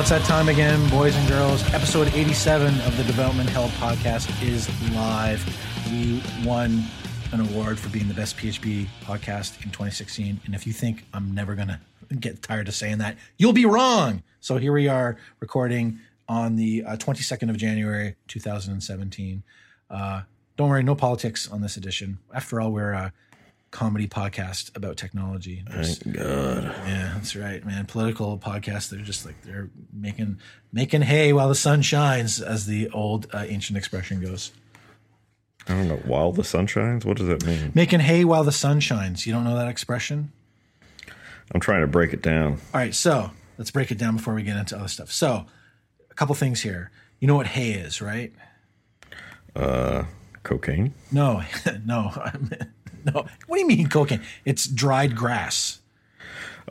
Well, it's that time again, boys and girls. Episode 87 of the Development Hell podcast is live. We won an award for being the best PHP podcast in 2016. And if you think I'm never going to get tired of saying that, you'll be wrong. So here we are recording on the uh, 22nd of January, 2017. Uh, don't worry, no politics on this edition. After all, we're a comedy podcast about technology. There's- Thank God. yeah, that's right, man. Political podcasts, they're just like they're making making hay while the sun shines, as the old uh, ancient expression goes. I don't know. While the sun shines, what does that mean? Making hay while the sun shines. You don't know that expression? I'm trying to break it down. All right, so let's break it down before we get into other stuff. So, a couple things here. You know what hay is, right? Uh, cocaine? No, no, no. What do you mean cocaine? It's dried grass.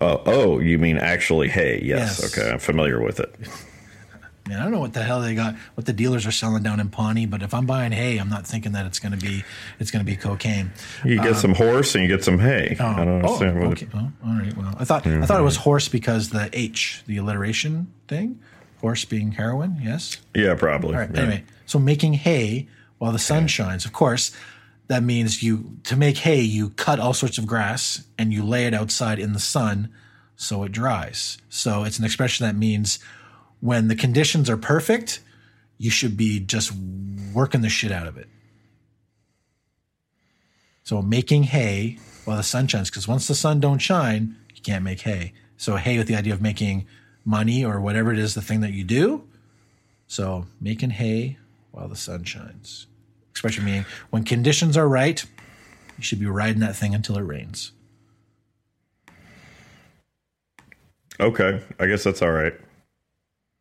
Oh, oh, you mean actually hay? Yes. Yes. Okay, I'm familiar with it. Man, I don't know what the hell they got, what the dealers are selling down in Pawnee, but if I'm buying hay, I'm not thinking that it's going to be, it's going to be cocaine. You get some horse and you get some hay. I don't understand Um, Oh, okay. Oh, all right. Well, I thought I thought it was horse because the H, the alliteration thing, horse being heroin. Yes. Yeah, probably. All right. Yeah. Anyway, so making hay while the sun shines. Of course, that means you to make hay, you cut all sorts of grass and you lay it outside in the sun so it dries. So it's an expression that means when the conditions are perfect, you should be just working the shit out of it. So making hay while the sun shines, because once the sun don't shine, you can't make hay. So hay with the idea of making money or whatever it is, the thing that you do. So making hay while the sun shines. Expression meaning when conditions are right, you should be riding that thing until it rains. Okay, I guess that's all right.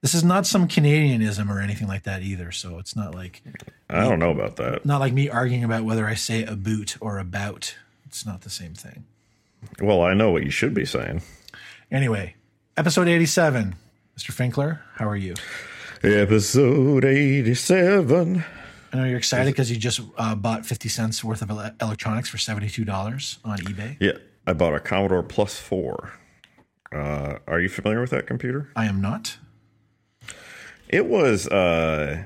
This is not some Canadianism or anything like that either. So it's not like I don't know about that. not like me arguing about whether I say a boot or about. It's not the same thing. Well, I know what you should be saying. Anyway, episode 87. Mr. Finkler, how are you? Episode 87. I know you're excited because you just uh, bought 50 cents worth of ele- electronics for $72 on eBay. Yeah, I bought a Commodore Plus 4. Uh, are you familiar with that computer? I am not. It was uh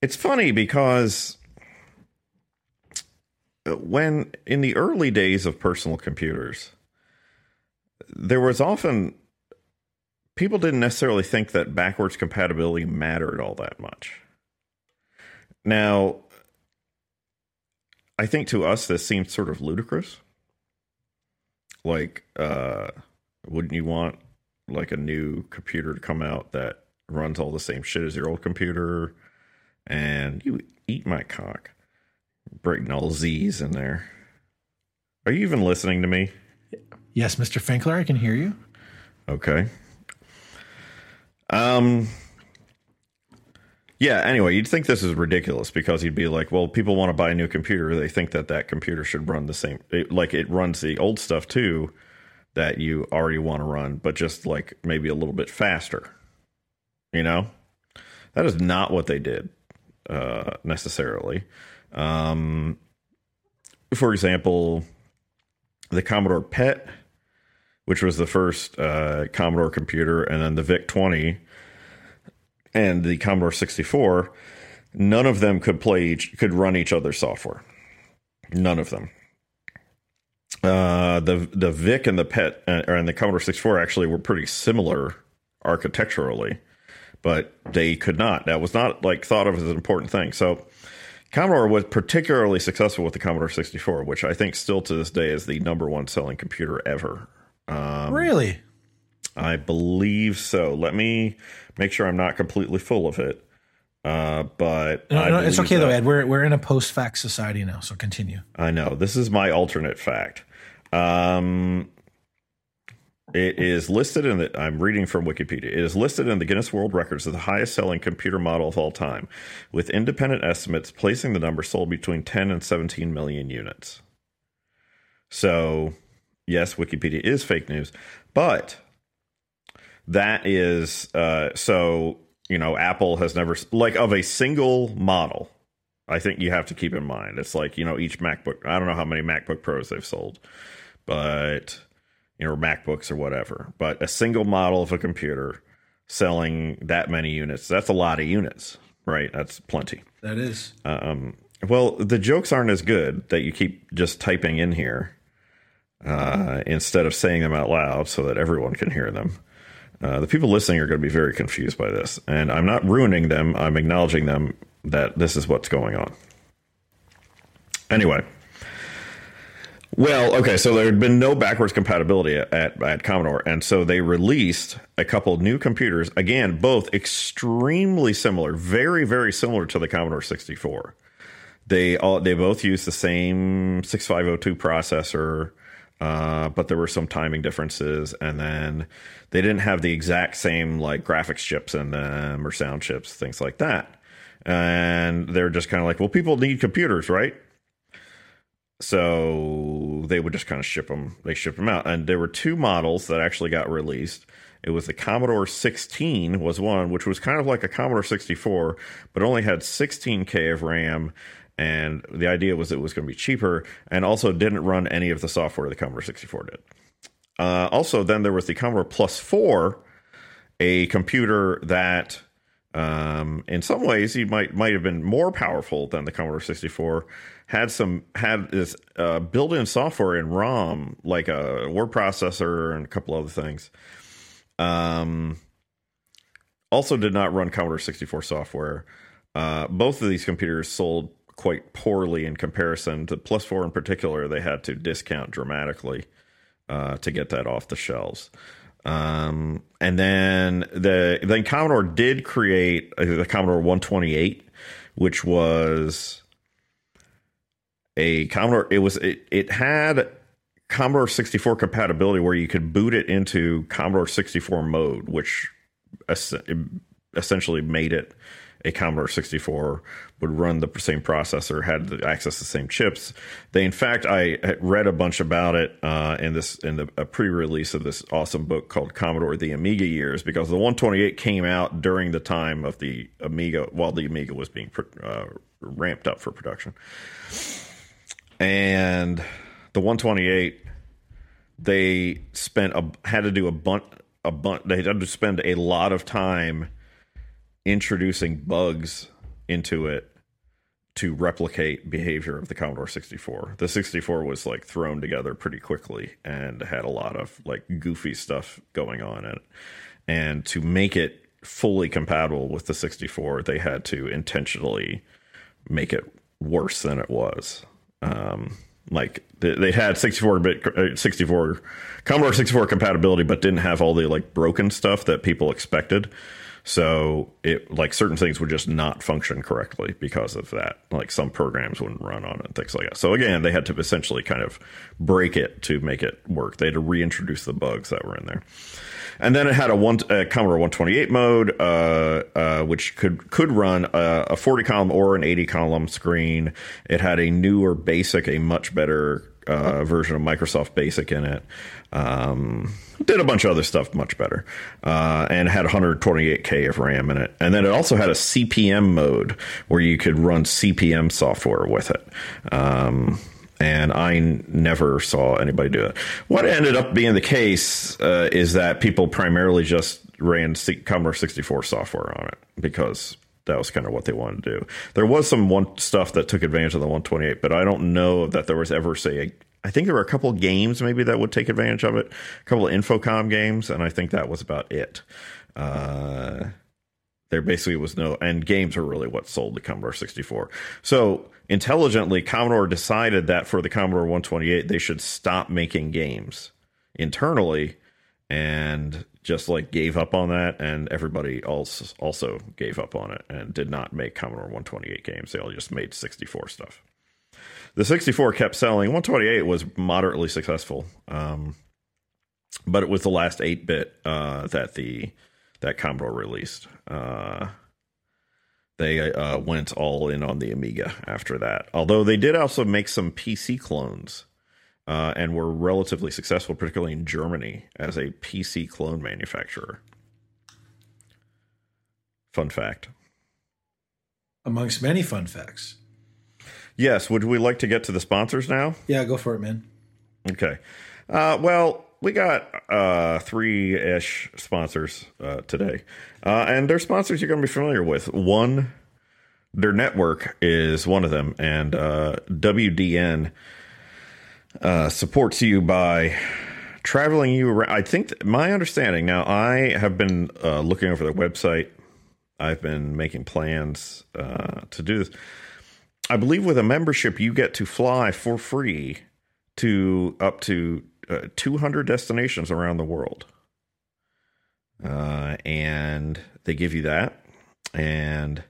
it's funny because when in the early days of personal computers there was often people didn't necessarily think that backwards compatibility mattered all that much. Now I think to us this seems sort of ludicrous. Like uh wouldn't you want like a new computer to come out that runs all the same shit as your old computer and you eat my cock breaking all z's in there are you even listening to me Yes, Mr. Finkler, I can hear you. okay um yeah anyway you'd think this is ridiculous because you'd be like well people want to buy a new computer they think that that computer should run the same it, like it runs the old stuff too that you already want to run but just like maybe a little bit faster you know? That is not what they did uh necessarily. Um for example the commodore pet which was the first uh commodore computer and then the vic 20 and the commodore 64 none of them could play each could run each other's software none of them uh the the vic and the pet uh, and the commodore 64 actually were pretty similar architecturally but they could not. That was not like thought of as an important thing. So Commodore was particularly successful with the Commodore 64, which I think still to this day is the number one selling computer ever. Um, really? I believe so. Let me make sure I'm not completely full of it. Uh, but No, no, it's okay though, Ed. We're, we're in a post fact society now, so continue. I know. This is my alternate fact. Um, it is listed in the. I'm reading from Wikipedia. It is listed in the Guinness World Records as the highest selling computer model of all time, with independent estimates placing the number sold between 10 and 17 million units. So, yes, Wikipedia is fake news, but that is uh, so. You know, Apple has never like of a single model. I think you have to keep in mind. It's like, you know, each MacBook, I don't know how many MacBook Pros they've sold, but, you know, MacBooks or whatever. But a single model of a computer selling that many units. That's a lot of units, right? That's plenty. That is. Um, well, the jokes aren't as good that you keep just typing in here uh, instead of saying them out loud so that everyone can hear them. Uh, the people listening are going to be very confused by this, and I'm not ruining them. I'm acknowledging them that this is what's going on. Anyway, well, okay, so there had been no backwards compatibility at, at, at, Commodore, and so they released a couple new computers. Again, both extremely similar, very, very similar to the Commodore 64. They all they both use the same 6502 processor, uh, but there were some timing differences, and then they didn't have the exact same like graphics chips in them or sound chips, things like that. And they're just kind of like, well, people need computers, right? So they would just kind of ship them. They ship them out, and there were two models that actually got released. It was the Commodore 16 was one, which was kind of like a Commodore 64, but only had 16k of RAM and the idea was it was going to be cheaper and also didn't run any of the software the Commodore 64 did. Uh, also, then there was the Commodore Plus 4, a computer that um, in some ways he might might have been more powerful than the Commodore 64. Had some had this uh, built-in software in ROM, like a word processor and a couple other things. Um, also did not run Commodore 64 software. Uh, both of these computers sold quite poorly in comparison to Plus Four in particular. They had to discount dramatically uh, to get that off the shelves. Um, and then the then Commodore did create uh, the Commodore 128, which was a Commodore. It was it it had Commodore 64 compatibility where you could boot it into Commodore 64 mode, which essentially made it a Commodore 64 would run the same processor, had access to the same chips. They, in fact, I read a bunch about it uh, in this in the a pre-release of this awesome book called Commodore: The Amiga Years, because the 128 came out during the time of the Amiga, while the Amiga was being uh, ramped up for production, and the 128 they spent a had to do a bunch a bunch they had to spend a lot of time introducing bugs into it to replicate behavior of the Commodore 64. The 64 was like thrown together pretty quickly and had a lot of like goofy stuff going on in it. And to make it fully compatible with the 64, they had to intentionally make it worse than it was. Um, like they, had 64 bit uh, 64 Commodore 64 compatibility but didn't have all the like broken stuff that people expected. So it like certain things would just not function correctly because of that. Like some programs wouldn't run on it and things like that. So again, they had to essentially kind of break it to make it work. They had to reintroduce the bugs that were in there. And then it had a one a Commodore 128 mode, uh, uh, which could could run a, a 40 column or an 80 column screen. It had a newer BASIC, a much better uh, version of Microsoft Basic in it. Um, did a bunch of other stuff much better, uh, and had 128k of RAM in it. And then it also had a CP/M mode where you could run CP/M software with it. Um, and I never saw anybody do it. What ended up being the case uh, is that people primarily just ran C- Commodore 64 software on it because that was kind of what they wanted to do. There was some one stuff that took advantage of the 128, but I don't know that there was ever say a, I think there were a couple games maybe that would take advantage of it, a couple of Infocom games, and I think that was about it. Uh, there basically was no, and games are really what sold the Commodore 64. So intelligently, Commodore decided that for the Commodore 128, they should stop making games internally and just like gave up on that and everybody else also gave up on it and did not make Commodore 128 games. They all just made 64 stuff. The 64 kept selling. 128 was moderately successful. Um, but it was the last 8-bit uh, that the that Commodore released. Uh, they uh, went all in on the Amiga after that. Although they did also make some PC clones uh, and were relatively successful, particularly in Germany, as a PC clone manufacturer. Fun fact. Amongst many fun facts. Yes. Would we like to get to the sponsors now? Yeah, go for it, man. Okay. Uh, well, we got uh, three ish sponsors uh, today, uh, and they're sponsors you're going to be familiar with. One, their network is one of them, and uh, WDN uh, supports you by traveling you around. I think th- my understanding now, I have been uh, looking over their website, I've been making plans uh, to do this. I believe with a membership, you get to fly for free to up to uh, 200 destinations around the world. Uh, and they give you that. And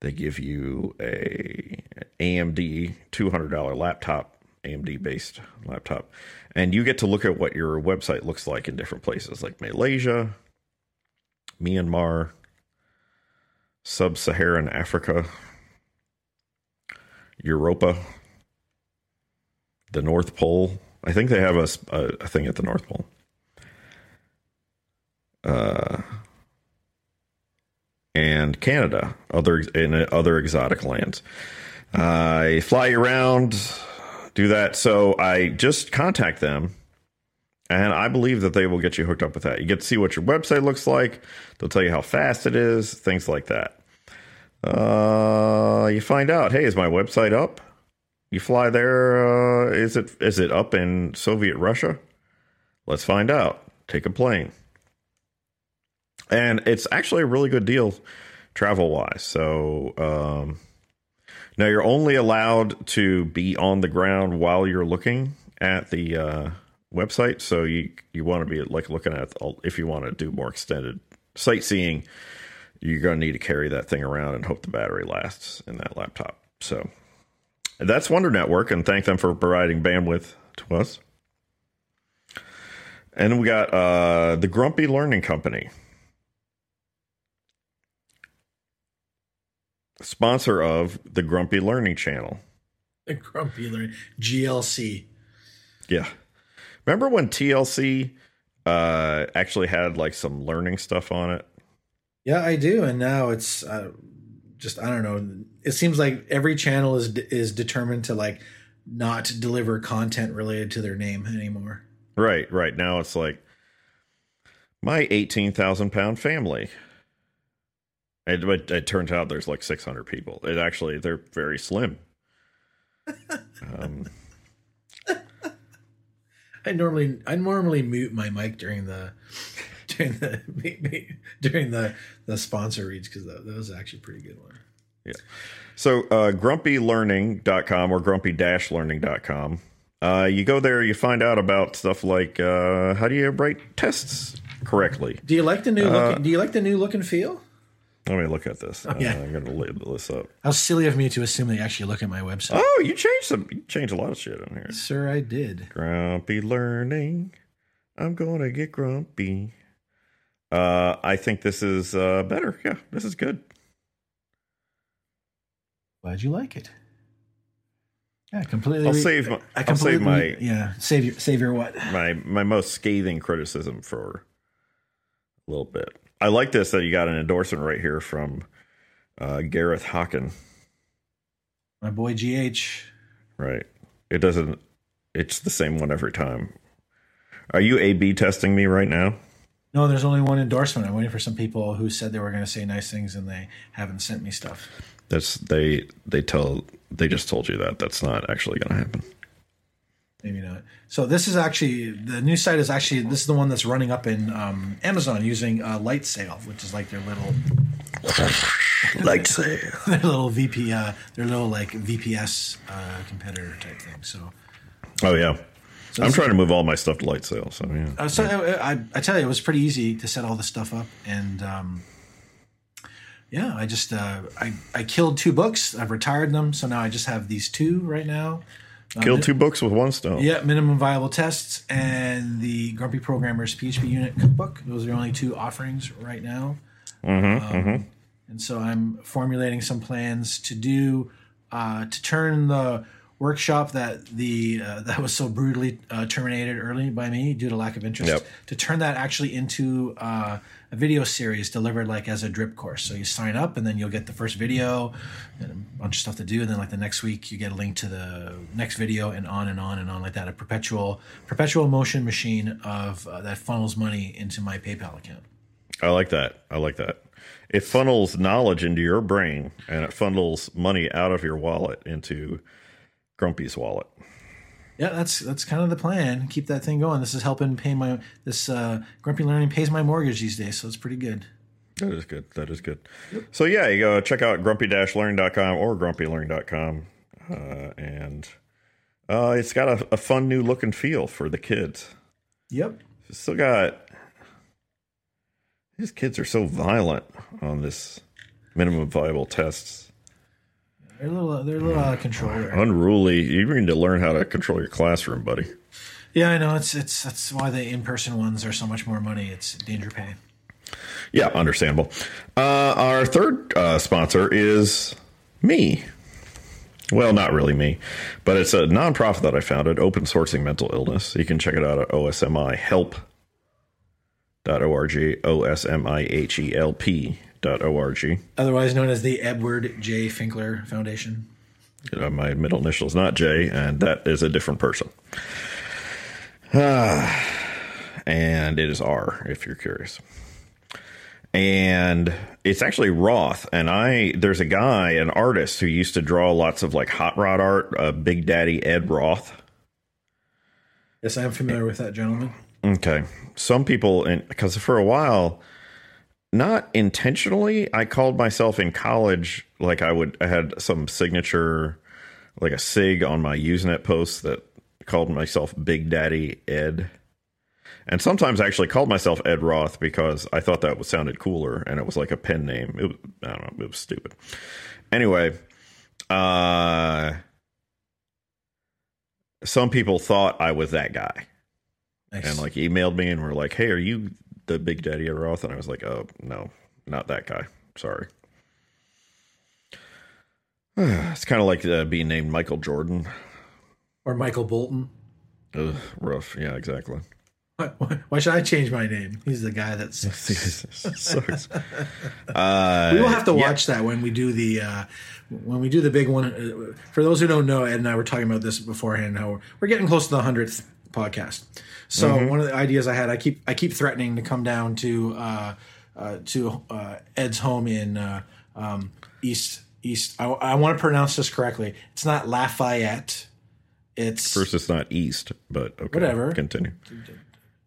they give you a AMD $200 laptop, AMD based laptop. And you get to look at what your website looks like in different places like Malaysia, Myanmar, Sub Saharan Africa, Europa, the North Pole. I think they have a, a, thing at the North Pole. Uh, and Canada, other in other exotic lands. I fly around, do that. So I just contact them, and I believe that they will get you hooked up with that. You get to see what your website looks like. They'll tell you how fast it is, things like that. Uh, you find out, hey, is my website up? You fly there. Uh, is it is it up in Soviet Russia? Let's find out. Take a plane, and it's actually a really good deal travel wise. So um, now you're only allowed to be on the ground while you're looking at the uh, website. So you you want to be like looking at if you want to do more extended sightseeing, you're going to need to carry that thing around and hope the battery lasts in that laptop. So that's Wonder Network, and thank them for providing bandwidth to us. And we got uh, the Grumpy Learning Company, sponsor of the Grumpy Learning Channel. The Grumpy Learning GLC. Yeah, remember when TLC uh, actually had like some learning stuff on it? Yeah, I do, and now it's uh, just I don't know. It seems like every channel is is determined to like not deliver content related to their name anymore. Right, right. Now it's like my eighteen thousand pound family. It, it, it, turns out there's like six hundred people. It actually they're very slim. um, I normally I normally mute my mic during the during the during the the sponsor reads because that, that was actually a pretty good one. Yeah. So uh, grumpylearning.com or grumpy-learning.com. Uh, you go there, you find out about stuff like uh, how do you write tests correctly. Do you like the new look? Uh, do you like the new look and feel? Let me look at this. Uh, I'm going to label this up. How silly of me to assume they actually look at my website. Oh, you changed some. You changed a lot of shit in here. Sir, I did. Grumpy learning. I'm going to get grumpy. Uh, I think this is uh, better. Yeah, this is good. Glad you like it. Yeah, completely. I'll save. My, I will save my. Yeah, save your save your what? My my most scathing criticism for a little bit. I like this that you got an endorsement right here from uh, Gareth Hocken. My boy GH. Right. It doesn't. It's the same one every time. Are you A/B testing me right now? No, there's only one endorsement. I'm waiting for some people who said they were going to say nice things and they haven't sent me stuff. That's they they tell they just told you that that's not actually going to happen. Maybe not. So this is actually the new site is actually this is the one that's running up in um, Amazon using uh, Lightsail, which is like their little Lightsail, their little VP, uh, their little like VPS uh, competitor type thing. So. Oh yeah. So I'm trying to move all my stuff to Lightsail. So yeah. Uh, so I, I, I, tell you, it was pretty easy to set all this stuff up, and um, yeah, I just uh, I I killed two books. I've retired them, so now I just have these two right now. Uh, killed two books with one stone. Yeah, minimum viable tests and the Grumpy Programmers PHPUnit Cookbook. Those are the only two offerings right now. Mm-hmm, um, mm-hmm. And so I'm formulating some plans to do uh, to turn the workshop that the uh, that was so brutally uh, terminated early by me due to lack of interest yep. to turn that actually into uh, a video series delivered like as a drip course. So you sign up and then you'll get the first video and a bunch of stuff to do. And then like the next week you get a link to the next video and on and on and on like that. A perpetual perpetual motion machine of uh, that funnels money into my PayPal account. I like that. I like that. It funnels knowledge into your brain and it funnels money out of your wallet into Grumpy's wallet. Yeah, that's that's kind of the plan. Keep that thing going. This is helping pay my this uh, Grumpy Learning pays my mortgage these days, so it's pretty good. That is good. That is good. So yeah, you go check out grumpy-learning.com or grumpylearning.com. Uh, and uh, it's got a, a fun new look and feel for the kids. Yep. It's still got these kids are so violent on this minimum viable tests. They're a little they're a little out of control. Unruly. You need to learn how to control your classroom, buddy. Yeah, I know. It's it's that's why the in person ones are so much more money. It's danger pay. Yeah, understandable. Uh, our third uh, sponsor is me. Well, not really me, but it's a nonprofit that I founded, open sourcing mental illness. You can check it out at osmihelp.org, O S M I H E L P O-R-G. Otherwise known as the Edward J. Finkler Foundation. Uh, my middle initial is not J, and that is a different person. Ah, and it is R, if you're curious and it's actually Roth. And I there's a guy, an artist who used to draw lots of like hot rod art, uh, Big Daddy Ed Roth. Yes, I'm familiar with that gentleman. Okay, some people, because for a while, not intentionally, I called myself in college like I would. I had some signature, like a sig on my Usenet post that called myself Big Daddy Ed and sometimes I actually called myself Ed Roth because I thought that sounded cooler, and it was like a pen name. It was, I don't know, it was stupid. Anyway, uh, some people thought I was that guy, nice. and like emailed me and were like, "Hey, are you the Big Daddy Ed Roth?" And I was like, "Oh no, not that guy. Sorry." it's kind of like uh, being named Michael Jordan or Michael Bolton. Ugh, rough. Yeah, exactly. Why, why, should I change my name? He's the guy that sucks. uh, we will have to watch yeah. that when we do the uh, when we do the big one. Uh, for those who don't know, Ed and I were talking about this beforehand. How we're, we're getting close to the hundredth podcast. So mm-hmm. one of the ideas I had, I keep I keep threatening to come down to uh, uh, to uh, Ed's home in um, East East. I, I want to pronounce this correctly. It's not Lafayette. It's first. It's not East, but okay. Whatever. Continue.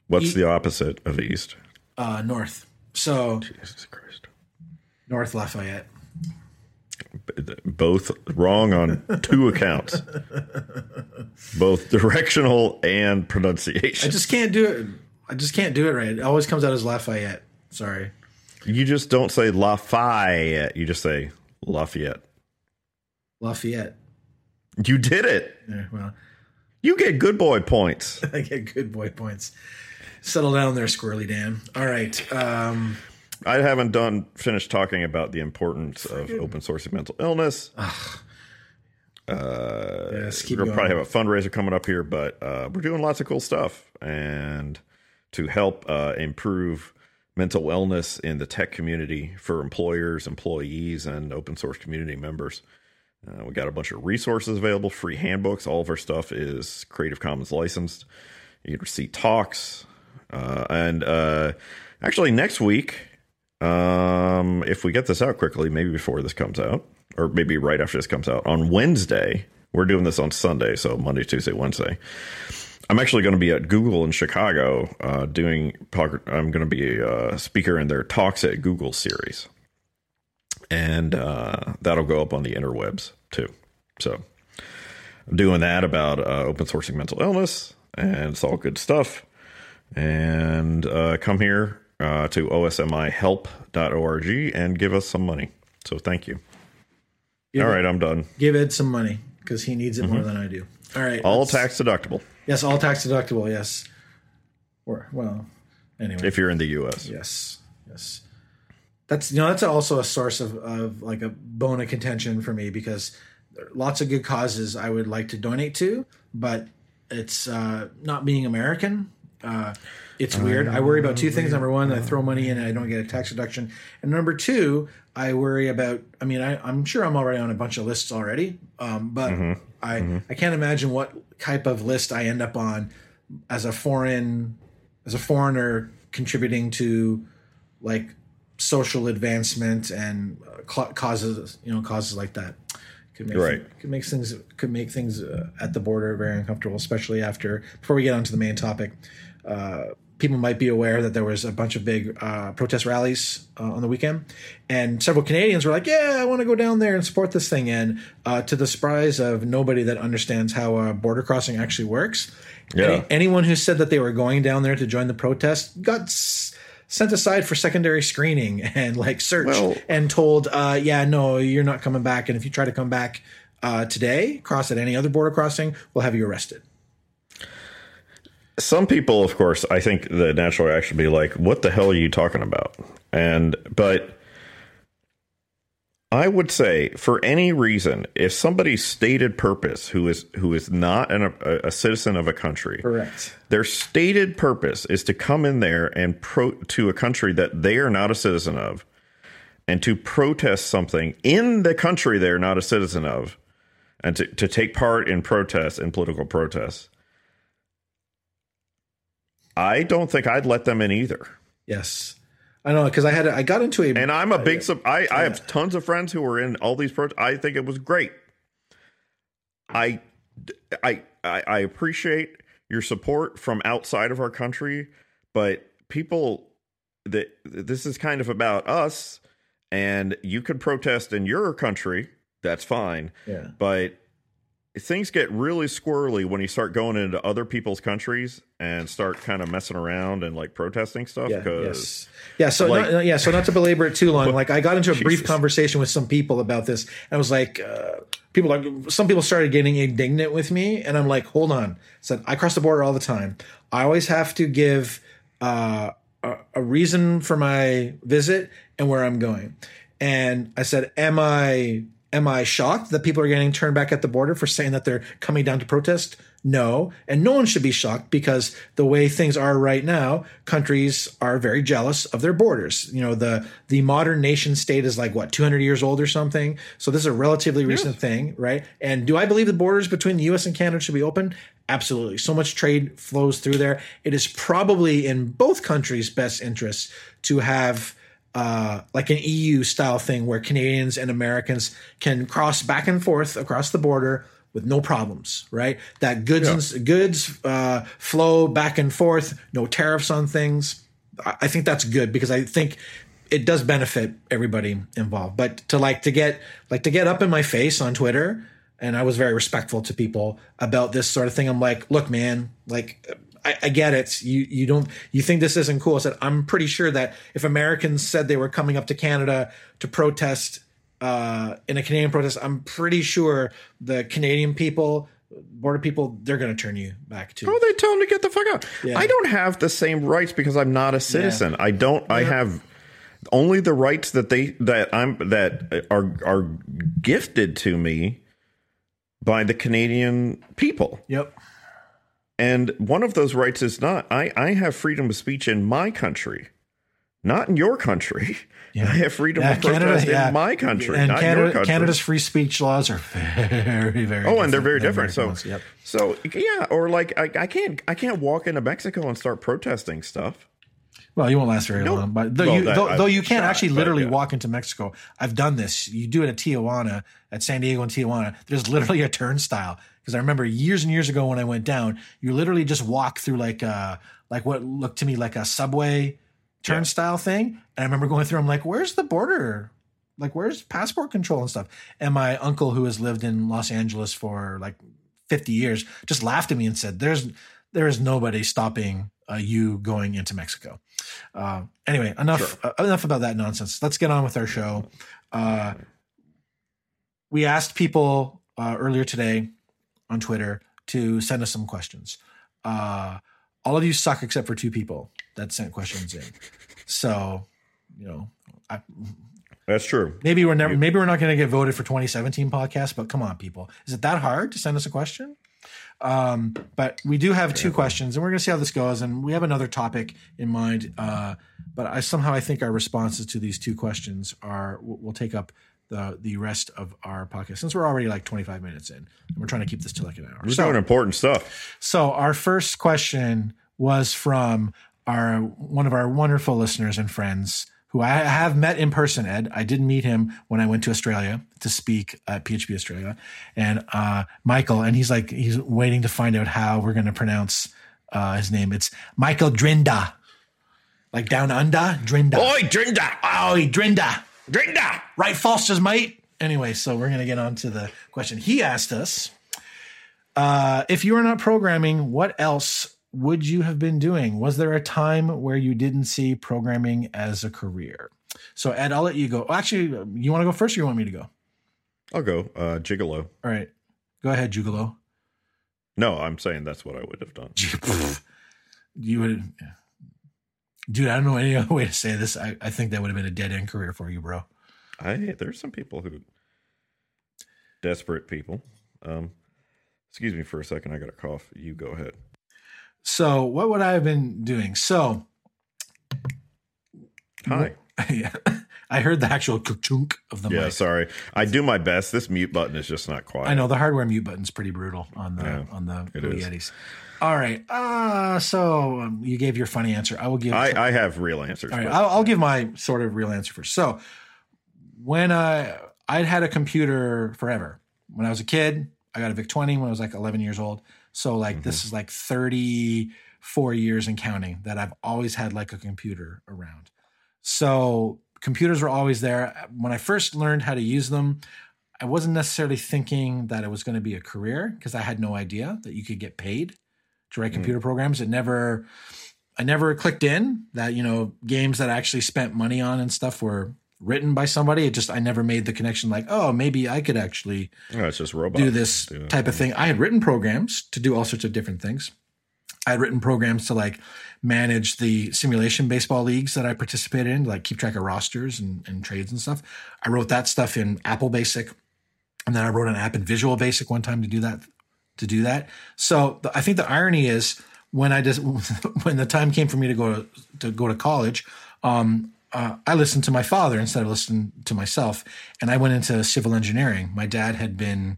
What's e- the opposite of east? Uh, north. So Jesus Christ. North Lafayette. Both wrong on two accounts. Both directional and pronunciation. I just can't do it. I just can't do it right. It always comes out as Lafayette. Sorry. You just don't say Lafayette. You just say Lafayette. Lafayette. You did it. Yeah, well, you get good boy points. I get good boy points. Settle down there, Squirrely Dan. All right. Um, I haven't done finished talking about the importance of open sourcing mental illness. Ugh. Uh, yes, keep we'll probably have a fundraiser coming up here, but uh, we're doing lots of cool stuff and to help uh, improve mental wellness in the tech community for employers, employees, and open source community members. Uh, we got a bunch of resources available, free handbooks. All of our stuff is Creative Commons licensed. You can see talks, uh, and uh, actually, next week, um, if we get this out quickly, maybe before this comes out, or maybe right after this comes out, on Wednesday, we're doing this on Sunday, so Monday, Tuesday, Wednesday. I'm actually going to be at Google in Chicago uh, doing. I'm going to be a speaker in their Talks at Google series, and uh, that'll go up on the interwebs too. So I'm doing that about uh, open sourcing mental illness, and it's all good stuff and uh, come here uh, to osmihelp.org and give us some money. So thank you. Give all right, I'm done. Give Ed some money because he needs it mm-hmm. more than I do. All right. All tax deductible. Yes, all tax deductible. Yes. Or, well, anyway. If you're in the U.S. Yes. Yes. That's you know that's also a source of, of like a bone of contention for me because there are lots of good causes I would like to donate to, but it's uh, not being American Uh, it's weird. I worry about two things. Number one, I throw money in and I don't get a tax deduction. And number two, I worry about. I mean, I, I'm sure I'm already on a bunch of lists already, um, but I I can't imagine what type of list I end up on as a foreign as a foreigner contributing to like social advancement and uh, causes you know causes like that could make Right. thi- could make things could make things uh, at the border very uncomfortable especially after before we get on to the main topic uh, people might be aware that there was a bunch of big uh, protest rallies uh, on the weekend and several canadians were like yeah i want to go down there and support this thing and uh, to the surprise of nobody that understands how a border crossing actually works Yeah. any- anyone who said that they were going down there to join the protest got s- sent aside for secondary screening and like search Well- and told, uh, yeah, no, you're not coming back. And if you try to come back uh, today, cross at any other border crossing, we'll have you arrested. Some people, of course, I think the natural reaction would be like, "What the hell are you talking about?" And but I would say, for any reason, if somebody's stated purpose, who is who is not an, a, a citizen of a country, Correct. their stated purpose is to come in there and pro to a country that they are not a citizen of, and to protest something in the country they're not a citizen of, and to, to take part in protests and political protests. I don't think I'd let them in either. Yes. I know because I had I got into a And I'm a big sub. I, I have tons of friends who were in all these protests. I think it was great. I, I, I I appreciate your support from outside of our country, but people that this is kind of about us, and you could protest in your country. That's fine. yeah. But things get really squirrely when you start going into other people's countries and start kind of messing around and like protesting stuff. Yeah, Because yes. Yeah, so like- not, yeah, so not to belabor it too long. Like I got into a brief conversation with some people about this, and I was like, uh, people like some people started getting indignant with me, and I'm like, hold on. I said I cross the border all the time. I always have to give uh, a, a reason for my visit and where I'm going. And I said, am I am I shocked that people are getting turned back at the border for saying that they're coming down to protest? No, and no one should be shocked because the way things are right now, countries are very jealous of their borders. You know, the the modern nation state is like what 200 years old or something. So this is a relatively recent thing, right? And do I believe the borders between the US and Canada should be open? Absolutely. So much trade flows through there. It is probably in both countries' best interests to have uh, like an EU style thing where Canadians and Americans can cross back and forth across the border with no problems, right? That goods and goods uh, flow back and forth, no tariffs on things. I I think that's good because I think it does benefit everybody involved. But to like to get like to get up in my face on Twitter, and I was very respectful to people about this sort of thing. I'm like, look, man, like I, I get it. You you don't you think this isn't cool. I said I'm pretty sure that if Americans said they were coming up to Canada to protest uh, in a Canadian protest, I'm pretty sure the Canadian people, border people, they're going to turn you back too. Oh, they tell him to get the fuck out. Yeah. I don't have the same rights because I'm not a citizen. I don't. I have only the rights that they that I'm that are are gifted to me by the Canadian people. Yep. And one of those rights is not I I have freedom of speech in my country. Not in your country. I have freedom Yeah, of protest yeah. in my country, and not your country. Canada's free speech laws are very, very. Oh, and they're very different. So, ones. Yep. so yeah, or like I, I can't, I can't walk into Mexico and start protesting stuff. Well, you won't last very long, but though Well, you though, though you can't shot, actually literally yeah. walk into Mexico. I've done this. You do it at Tijuana, at San Diego and Tijuana. There's literally a turnstile because I remember years and years ago when I went down, you literally just walk through like uh like what looked to me like a subway turnstile thing, and I remember going through. I'm like, where's the border? Like, where's passport control and stuff? And my uncle, who has lived in Los Angeles for like 50 years, just laughed at me and said, "There's there is nobody stopping uh, you going into Mexico." Uh, anyway, enough uh, enough about that nonsense. Let's get on with our show. Uh, we asked people uh, earlier today on Twitter to send us some questions. Uh, all of you suck except for two people that sent questions in. So, you know, I, That's true. maybe we're never, maybe we're not going to get voted for 2017 podcast, but come on, people, is it that hard to send us a question? Um, but we do have two questions, and we're going to see how this goes. And we have another topic in mind. Uh, but I somehow I think our responses to these two questions are will take up the the rest of our podcast since we're already like 25 minutes in, and we're trying to keep this to like an hour. We're So- doing important stuff. so our first question was from our one of our wonderful listeners and friends who I have met in person. Ed, I did meet him when I went to Australia to speak at PHP Australia, and uh, Michael, and he's like he's waiting to find out how we're going to pronounce uh, his name. It's Michael Drinda, like down under Drinda. Oi, Drinda! Oh, Drinda. Drinda! Right, Foster's mate. Anyway, so we're going to get on to the question. He asked us uh, if you were not programming, what else would you have been doing? Was there a time where you didn't see programming as a career? So, Ed, I'll let you go. Actually, you want to go first or you want me to go? I'll go. Uh, Gigolo. All right. Go ahead, Jugalo. No, I'm saying that's what I would have done. you would. Dude, I don't know any other way to say this. I, I think that would have been a dead end career for you, bro. I there's some people who desperate people. Um, excuse me for a second. I got a cough. You go ahead. So, what would I have been doing? So, Hi. yeah, I heard the actual chunk of the Yeah, mic. sorry. I do my best. This mute button is just not quiet. I know the hardware mute button's pretty brutal on the Yeah, on the Blue is. All right. Uh so um, you gave your funny answer. I will give. I, I have real answers. all right. I'll, I'll give my sort of real answer first. So when I I'd had a computer forever. When I was a kid, I got a VIC 20 when I was like 11 years old. So like this Mm-hmm. is like 34 years and counting that I've always had like a computer around. So computers were always there. When I first learned how to use them, I wasn't necessarily thinking that it was going to be a career because I had no idea that you could get paid to write hmm. computer programs. It never, I never clicked in that you know games that I actually spent money on and stuff were written by somebody. It just I never made the connection like oh maybe I could actually Oh, it's just robots. do this do type of thing. I had written programs to do all sorts of different things. I had written programs to like manage the simulation baseball leagues that I participated in, like keep track of rosters and, and trades and stuff. I wrote that stuff in Apple Basic, and then I wrote an app in Visual Basic one time to do that. To do that, so the, I think the irony is when I just when the time came for me to go to, to go to college, um, uh, I listened to my father instead of listening to myself, and I went into civil engineering. My dad had been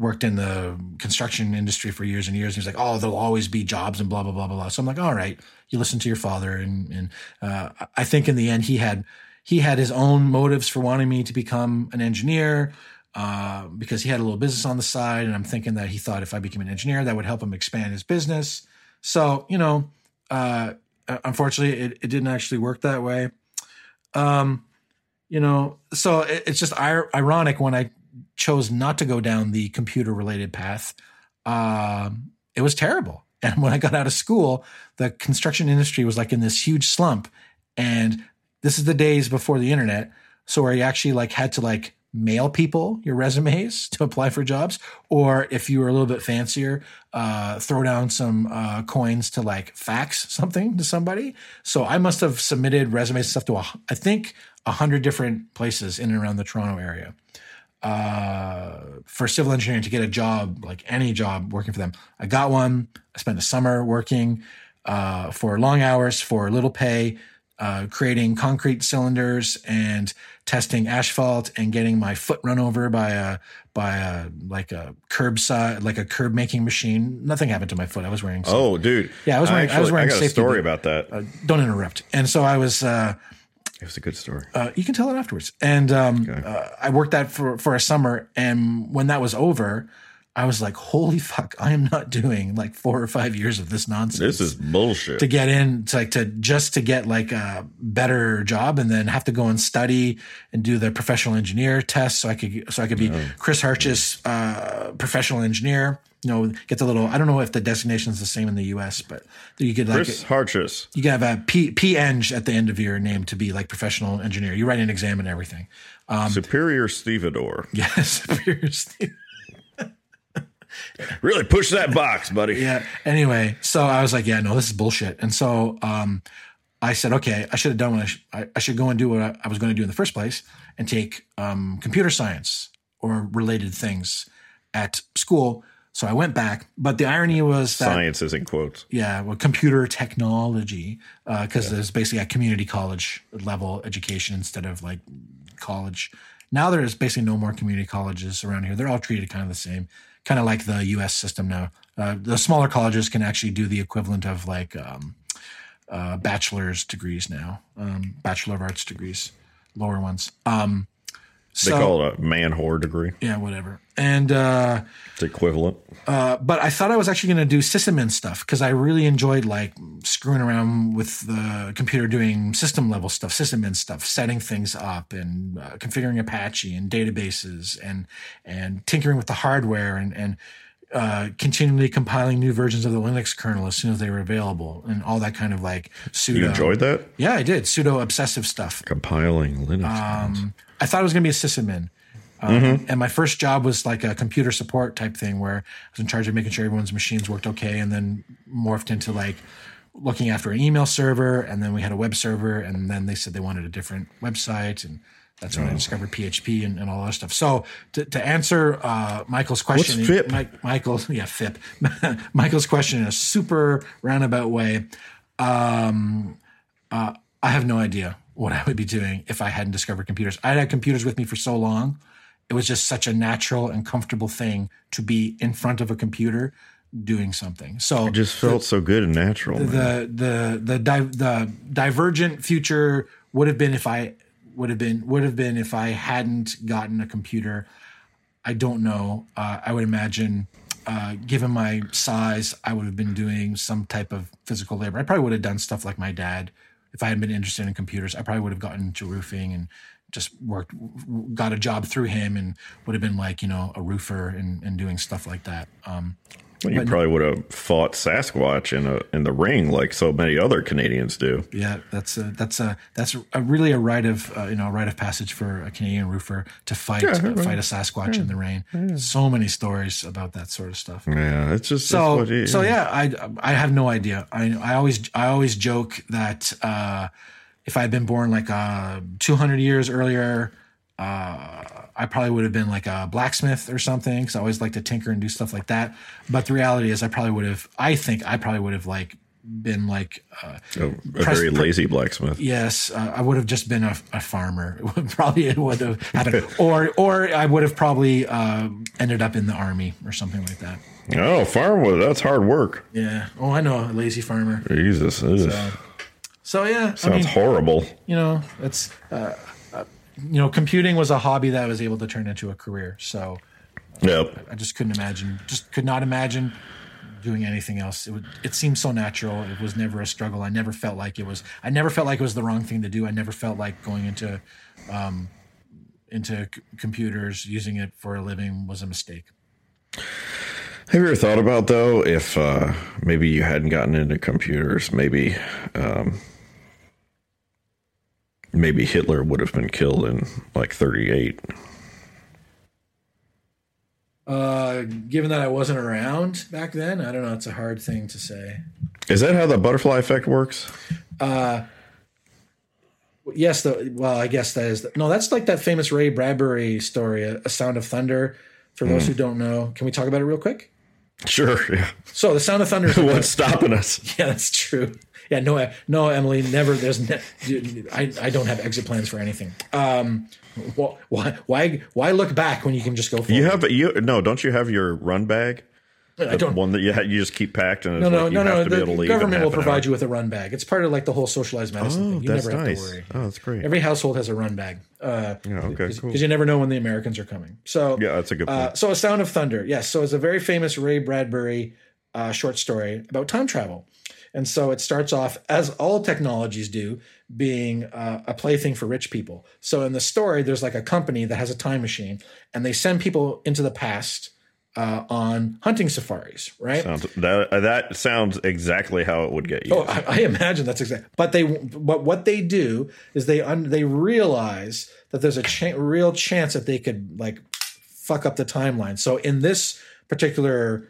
worked in the construction industry for years and years. And he's like, oh, there'll always be jobs and blah blah blah blah blah. So I'm like, all right, you listen to your father, and and uh, I think in the end he had he had his own motives for wanting me to become an engineer. Uh, because he had a little business on the side, and I'm thinking that he thought if I became an engineer, that would help him expand his business. So, you know, uh, unfortunately, it, it didn't actually work that way. Um, you know, so it, it's just ir- ironic when I chose not to go down the computer related path. Um, it was terrible. And when I got out of school, the construction industry was like in this huge slump. And this is the days before the internet. So where you actually like had to like mail people your resumes to apply for jobs, or if you were a little bit fancier, uh, throw down some uh, coins to like fax something to somebody. So I must have submitted resumes and stuff to a, I think a hundred different places in and around the Toronto area uh, for civil engineering to get a job, like any job working for them. I got one. I spent a summer working uh, for long hours for little pay, uh, creating concrete cylinders and testing asphalt and getting my foot run over by a by a like a curbside like a curb making machine. Nothing happened to my foot. I was wearing. some- Oh, dude. Yeah, I was wearing- I was actually- wearing got a safety story boot. about that. uh, don't interrupt. And so I was. Uh, it was a good story. uh, you can tell it afterwards. And um, uh, I worked that for for a summer, and when that was over, I was like, "Holy fuck! I am not doing like four or five years of this nonsense." this is bullshit. to get in to like to just to get like a better job and then have to go and study and do the professional engineer test so I could so I could be Chris Hartjes uh professional engineer you know get the little I don't know if the designation is the same in the US but you could like Chris Hartjes. you can have a P P Eng at the end of your name to be like professional engineer you write an exam and everything Um, Superior stevedore. yes Really push that box, buddy. yeah. Anyway, so I was like, yeah, no, this is bullshit. And so um, I said, okay, I should have done what I, sh- I, I should go and do what I, I was going to do in the first place and take um, computer science or related things at school. So I went back, but the irony was that Science is in quotes. yeah, well, computer technology, because there's basically a community college level education instead of like college. Now there's basically no more community colleges around here. They're all treated kind of the same, kind of like the U.S. system now. Uh, the smaller colleges can actually do the equivalent of like um, uh, bachelor's degrees now, um, bachelor of arts degrees, lower ones. Um, They so, call it a man whore degree. yeah, whatever. And uh, It's equivalent. uh, but I thought I was actually going to do sysadmin stuff because I really enjoyed like screwing around with the computer, doing system level stuff, sysadmin stuff, setting things up and uh, configuring Apache and databases and and tinkering with the hardware and and uh, continually compiling new versions of the Linux kernel as soon as they were available and all that kind of like pseudo. You enjoyed that? Yeah, I did pseudo obsessive stuff. Compiling Linux. Um, I thought it was going to be a sysadmin. Um, And my first job was like a computer support type thing where I was in charge of making sure everyone's machines worked okay and then morphed into like looking after an email server. And then we had a web server. And then they said they wanted a different website. And that's when I discovered PHP and, and all that stuff. So to, to answer uh, Michael's question, What's FIP? Mike, Michael, yeah, FIP. Michael's question in a super roundabout way. Um, uh, I have no idea what I would be doing if I hadn't discovered computers. I had computers with me for so long. It was just such a natural and comfortable thing to be in front of a computer doing something. So it just felt so good and natural. man. the the the di- the divergent future would have been if I would have been would have been if I hadn't gotten a computer. I don't know. Uh, I would imagine, uh, given my size, I would have been doing some type of physical labor. I probably would have done stuff like my dad. If I had been interested in computers, I probably would have gotten into roofing and just worked, got a job through him, and would have been like you know a roofer and, and doing stuff like that. Um, Well, you probably would have fought Sasquatch in a in the ring like so many other Canadians do. Yeah, that's a, that's a that's a really a rite of uh, you know a rite of passage for a Canadian roofer to fight uh, fight a Sasquatch in the rain. So many stories about that sort of stuff. Yeah, it's just So it's what it- so yeah, I I have no idea. I I always I always joke that uh, if I had been born like uh, 200 years earlier. Uh, I probably would have been like a blacksmith or something because I always like to tinker and do stuff like that. But the reality is, I probably would have. I think I probably would have like been like uh, a, a press- very lazy blacksmith. Yes, uh, I would have just been a, a farmer. It would probably it would have happened, or or I would have probably uh, ended up in the army or something like that. Oh, farmwood, that's hard work. Yeah. Oh, I know a lazy farmer. Jesus, ugh. So yeah, I sounds mean, horrible. you know, it's uh, uh, you know, computing was a hobby that I was able to turn into a career. So Yep. I just couldn't imagine, just could not imagine doing anything else. It would, it seemed so natural. It was never a struggle. I never felt like it was. I never felt like it was the wrong thing to do. I never felt like going into, um, into c- computers using it for a living was a mistake. Have you ever thought about though if uh, maybe you hadn't gotten into computers, maybe um, maybe Hitler would have been killed in like 38. Uh, given that I wasn't around back then, I don't know. It's a hard thing to say. Is that how the butterfly effect works? Uh, yes, the well, I guess that is no. That's like that famous Ray Bradbury story, "A, a Sound of Thunder." For those who don't know, can we talk about it real quick? Sure. Yeah. So, the Sound of Thunder. is What's stopping us? Yeah, that's true. Yeah, no, no, Emily, never. There's, ne- I, I don't have exit plans for anything. Um, why, why, why look back when you can just go forward? You have you no? Don't you have your run bag? I don't. One that you ha- you just keep packed and it's No, no, like you no, have no. to be able to The leave. government will provide you with a run bag. It's part of like the whole socialized medicine Oh, thing. You that's never have nice. to worry. Oh, that's great. Every household has a run bag. Uh, yeah, okay, because cool. you never know when the Americans are coming. So Yeah, that's a good point. Uh, so, A Sound of Thunder. Yes. So, it's a very famous Ray Bradbury uh, short story about time travel. And so it starts off, as all technologies do, being uh, a plaything for rich people. So, in the story, there's like a company that has a time machine and they send people into the past uh, on hunting safaris, right? Sounds, that that sounds exactly how it would get you. Oh, I, I imagine that's exactly. But they, but what they do is they un, they realize that there's a cha- real chance that they could like fuck up the timeline. So in this particular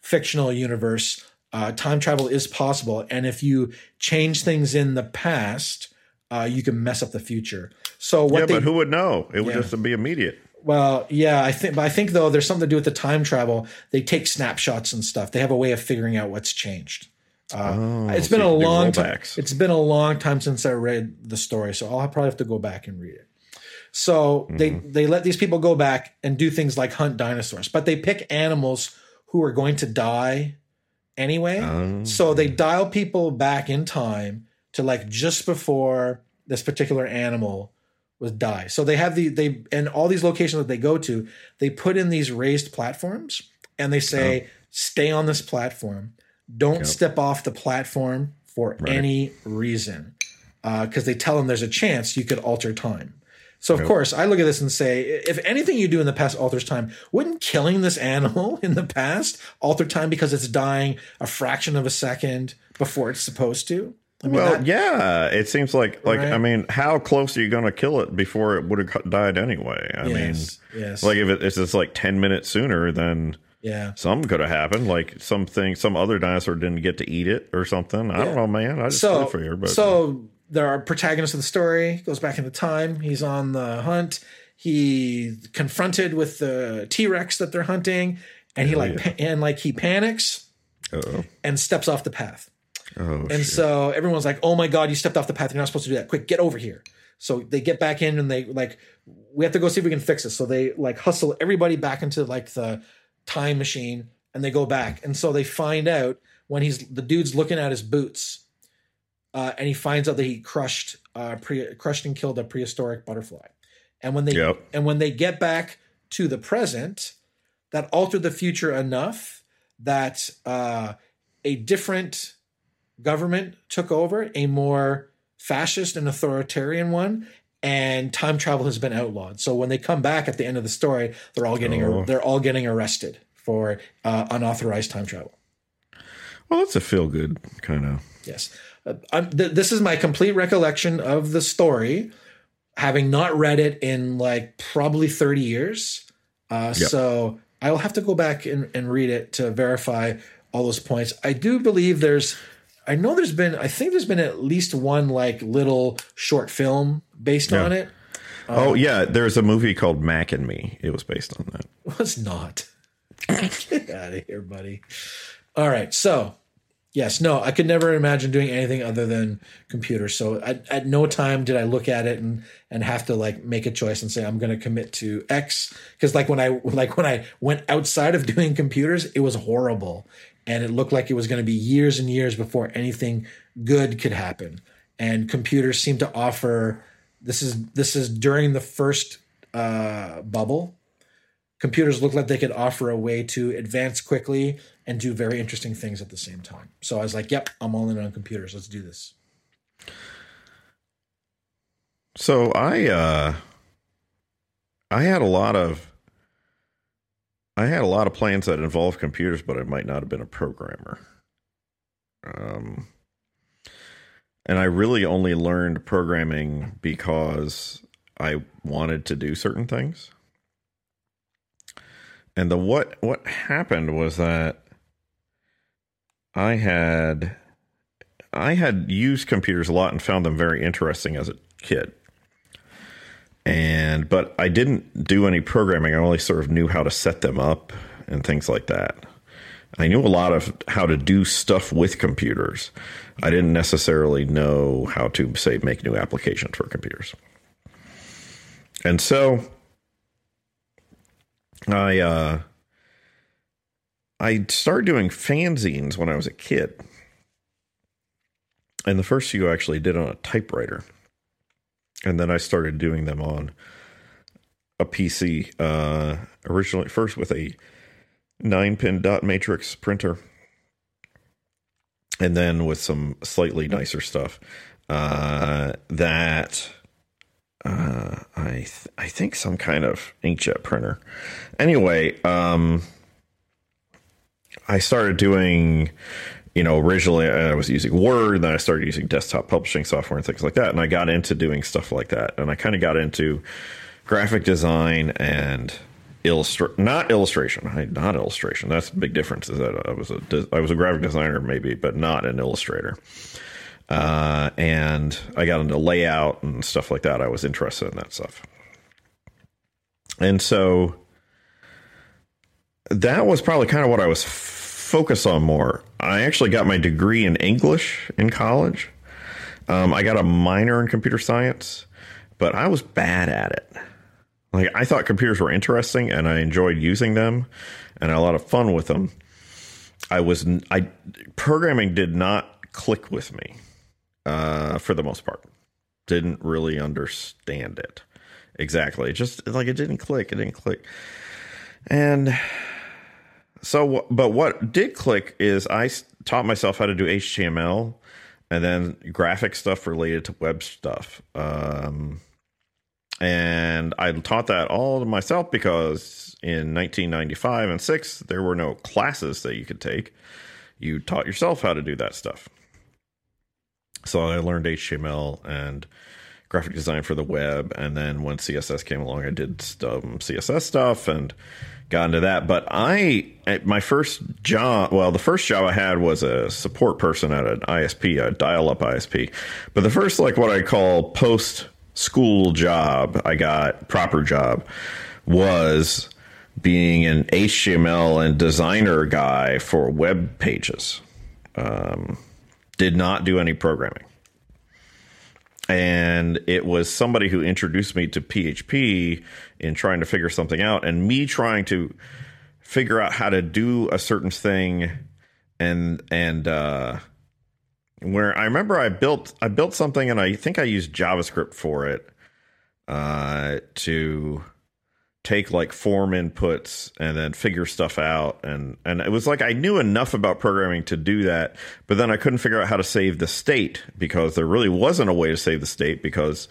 fictional universe, uh, time travel is possible, and if you change things in the past, uh, you can mess up the future. So what yeah, they but who would know? It would Yeah. just be immediate. Well, yeah, I think, but I think though there's something to do with the time travel. They take snapshots and stuff. They have a way of figuring out what's changed. Uh, Oh, it's so been you a long time. It's been a long time since I read the story, so I'll probably have to go back and read it. So they Mm-hmm. they let these people go back and do things like hunt dinosaurs, but they pick animals who are going to die anyway. Oh. So they dial people back in time to like just before this particular animal was die. So they have the they and all these locations that they go to, they put in these raised platforms and they say, oh. stay on this platform. Don't Yep. step off the platform for Right. any reason. Uh, because they tell them there's a chance you could alter time. So of Yep. course, I look at this and say, if anything you do in the past alters time, wouldn't killing this animal in the past alter time because it's dying a fraction of a second before it's supposed to? I mean, well, that- yeah, it seems like like I mean, how close are you going to kill it before it would have died anyway? I yes, yes, mean, like if it, it's just like ten minutes sooner, then yeah. something could have happened. Like something, some other dinosaur didn't get to eat it or something. I Yeah. don't know, man. I just so, feel for you, but so there are protagonists of the story goes back into time. He's on the hunt. He confronted with the T Rex that they're hunting, and he Oh, like yeah. pa- and like he panics oh, and steps off the path. oh, And shit. so everyone's like, "Oh my god, you stepped off the path. You're not supposed to do that. Quick, get over here." So they get back in and they like, we have to go see if we can fix this. So they like hustle everybody back into like the time machine and they go back. And so they find out when he's the dude's looking at his boots, uh, and he finds out that he crushed, uh, pre- crushed and killed a prehistoric butterfly. And when they Yep. and when they get back to the present, that altered the future enough that uh, a different government took over, a more fascist and authoritarian one, and time travel has been outlawed. So when they come back at the end of the story, they're all getting Oh. they're all getting arrested for uh, unauthorized time travel. well, that's a feel good kind of. Yes, th- this is my complete recollection of the story, having not read it in like probably thirty years. Uh, Yep. So I will have to go back and, and read it to verify all those points. I do believe there's, I know there's been, I think there's been at least one like little short film based Yeah. on it. oh yeah, there's a movie called Mac and Me. It was based on that. It was not. Get out of here, buddy. All right. So, yes, no, I could never imagine doing anything other than computers. So, at, at no time did I look at it and and have to like make a choice and say I'm going to commit to X because like when I like when I went outside of doing computers, it was horrible, and it looked like it was going to be years and years before anything good could happen. And computers seem to offer this is this is during the first uh, bubble computers looked like they could offer a way to advance quickly and do very interesting things at the same time. So I was like, yep, I'm all in on computers. Let's do this. So I uh I had a lot of I had a lot of plans that involved computers, but I might not have been a programmer. Um and I really only learned programming because I wanted to do certain things. And the what what happened was that I had I had used computers a lot and found them very interesting as a kid. And but I didn't do any programming. I only sort of knew how to set them up and things like that. I knew a lot of how to do stuff with computers. I didn't necessarily know how to say make new applications for computers. And so I uh I started doing fanzines when I was a kid. And the first few I actually did on a typewriter. And then I started doing them on a PC, uh, originally first with a nine pin dot matrix printer. And then with some slightly nicer stuff uh, that uh, I th- I think some kind of inkjet printer. Anyway, um, I started doing, you know, originally I was using Word, then I started using desktop publishing software and things like that, and I got into doing stuff like that, and I kind of got into graphic design and illustra not illustration, I, not illustration. That's a big difference. Is that I was a I was a graphic designer maybe, but not an illustrator. Uh, and I got into layout and stuff like that. I was interested in that stuff. And so that was probably kind of what I was f- focused on more. I actually got my degree in English in college. Um, I got a minor in computer science, but I was bad at it. Like I thought computers were interesting and I enjoyed using them and I had a lot of fun with them. I was I programming did not click with me uh, for the most part. Didn't really understand it exactly. Just like it didn't click. It didn't click. And so, but what did click is I taught myself how to do HTML and then graphic stuff related to web stuff. Um, and I taught that all to myself because in 1995 and 6 there were no classes that you could take. You taught yourself how to do that stuff. So I learned HTML and graphic design for the web and then when CSS came along I did CSS stuff and got into that. But I, my first job, well, the first job I had was a support person at an ISP, a dial up ISP. But the first, like what I call post school job I got, proper job, was being an HTML and designer guy for web pages. Um, did not do any programming. And it was somebody who introduced me to PHP in trying to figure something out, and me trying to figure out how to do a certain thing, and and uh, where I remember I built I built something, and I think I used JavaScript for it uh, to take like form inputs and then figure stuff out and and it was like I knew enough about programming to do that but then I couldn't figure out how to save the state because there really wasn't a way to save the state because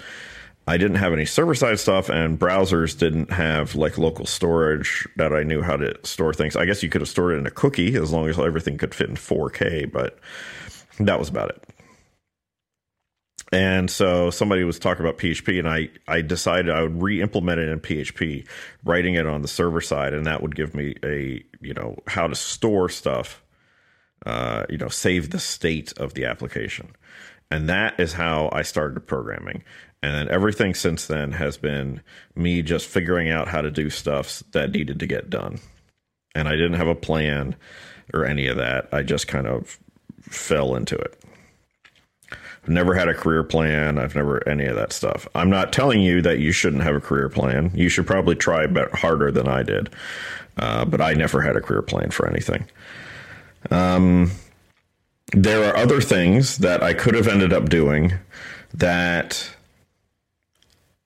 I didn't have any server side stuff and browsers didn't have like local storage that I knew how to store things. I guess you could have stored it in a cookie as long as everything could fit in 4K, but that was about it. And so somebody was talking about PHP, and I, I decided I would re-implement it in PHP, writing it on the server side, and that would give me a you know how to store stuff, uh, you know, save the state of the application, and that is how I started programming. And then everything since then has been me just figuring out how to do stuff that needed to get done, and I didn't have a plan or any of that. I just kind of fell into it. I've never had a career plan. I've never any of that stuff. I'm not telling you that you shouldn't have a career plan. You should probably try harder than I did. Uh, but I never had a career plan for anything. Um, there are other things that I could have ended up doing that,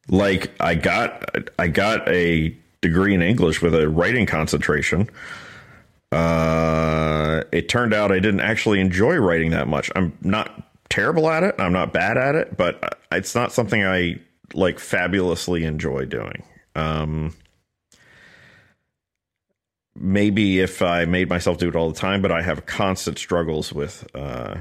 like I got I got a degree in English with a writing concentration. Uh, it turned out I didn't actually enjoy writing that much. I'm not terrible at it. I'm not bad at it, but it's not something I like fabulously enjoy doing. Um, maybe if I made myself do it all the time, but I have constant struggles with uh,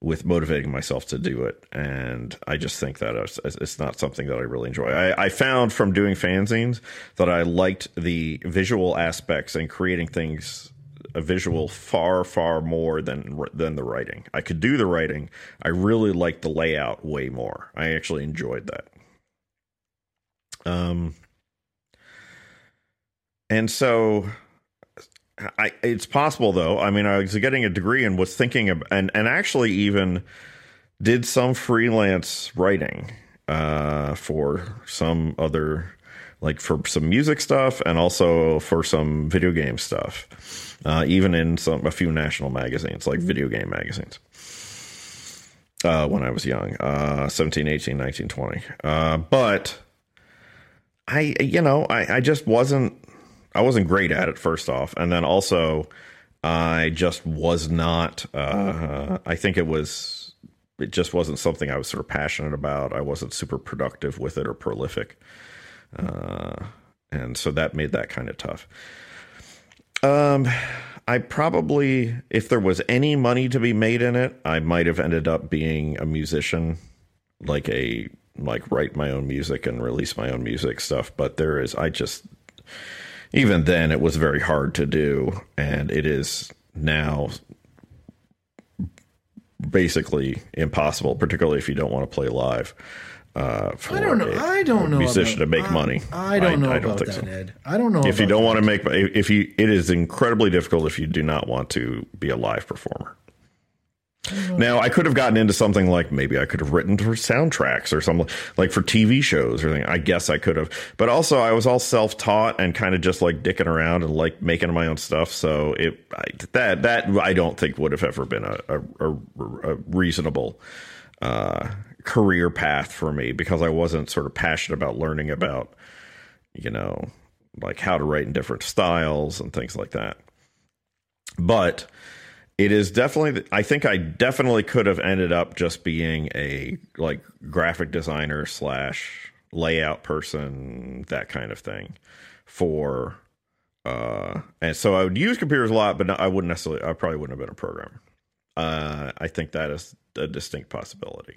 with motivating myself to do it, and I just think that it's, it's not something that I really enjoy. I, I found from doing fanzines that I liked the visual aspects and creating things a visual far far more than than the writing. I could do the writing. I really liked the layout way more. I actually enjoyed that. Um and so I it's possible though. I mean, I was getting a degree and was thinking of and and actually even did some freelance writing uh for some other like for some music stuff and also for some video game stuff uh, even in some a few national magazines like video game magazines uh, when i was young uh, 17 18 19 20 uh, but i you know I, I just wasn't i wasn't great at it first off. And then also i just was not uh, i think it was it just wasn't something i was sort of passionate about. I wasn't super productive with it or prolific uh, and so that made that kind of tough. Um, I probably, if there was any money to be made in it, I might have ended up being a musician, like a like write my own music and release my own music stuff. But there is, I just even then it was very hard to do, and it is now basically impossible, particularly if you don't want to play live. Uh, for I don't know. a- I don't know. musician about, to make I- money. I don't know I, about don't think that, so. Ed. I don't know. If you don't that. want to make, if you, it is incredibly difficult if you do not want to be a live performer. Now, I could have gotten into something like maybe I could have written for soundtracks or something like for TV shows or anything. I guess I could have, but also I was all self taught and kind of just like dicking around and like making my own stuff. So it I, that that I don't think would have ever been a a, a, a reasonable uh, career path for me because I wasn't sort of passionate about learning about you know like how to write in different styles and things like that. But it is definitely i think i definitely could have ended up just being a like graphic designer slash layout person that kind of thing for uh and so i would use computers a lot but i wouldn't necessarily i probably wouldn't have been a programmer uh i think that is a distinct possibility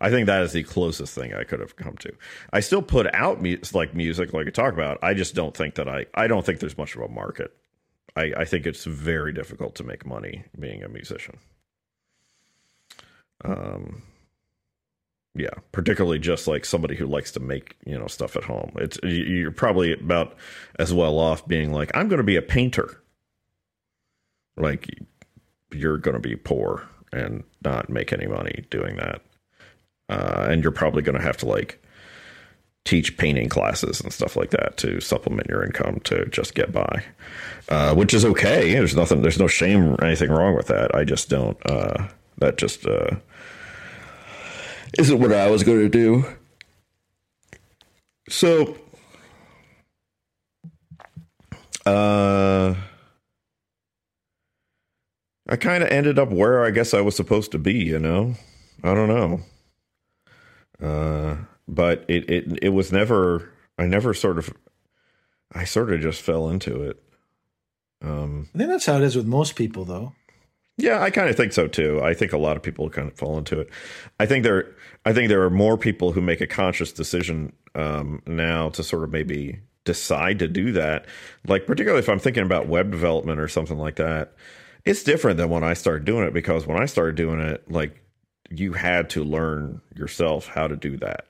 I think that is the closest thing I could have come to. I still put out mu- like music, like I talk about. I just don't think that I. I don't think there's much of a market I, I think it's very difficult to make money being a musician. Um, yeah, particularly just like somebody who likes to make you know stuff at home. It's you- you're probably about as well off being like I'm going to be a painter. Like you're going to be poor and not make any money doing that, uh, and you're probably going to have to like teach painting classes and stuff like that to supplement your income to just get by, uh, which is okay. There's nothing, there's no shame or anything wrong with that. I just don't, uh, that just, uh, isn't what I was going to do. So, uh, I kind of ended up where I guess I was supposed to be, you know? I don't know. Uh, but it, it it was never I never sort of I sort of just fell into it. Um I think that's how it is with most people, though. yeah, I kind of think so too. I think a lot of people kind of fall into it. I think there I think there are more people who make a conscious decision um now to sort of maybe decide to do that. Like particularly if I'm thinking about web development or something like that. It's different than when I started doing it because when I started doing it like you had to learn yourself how to do that.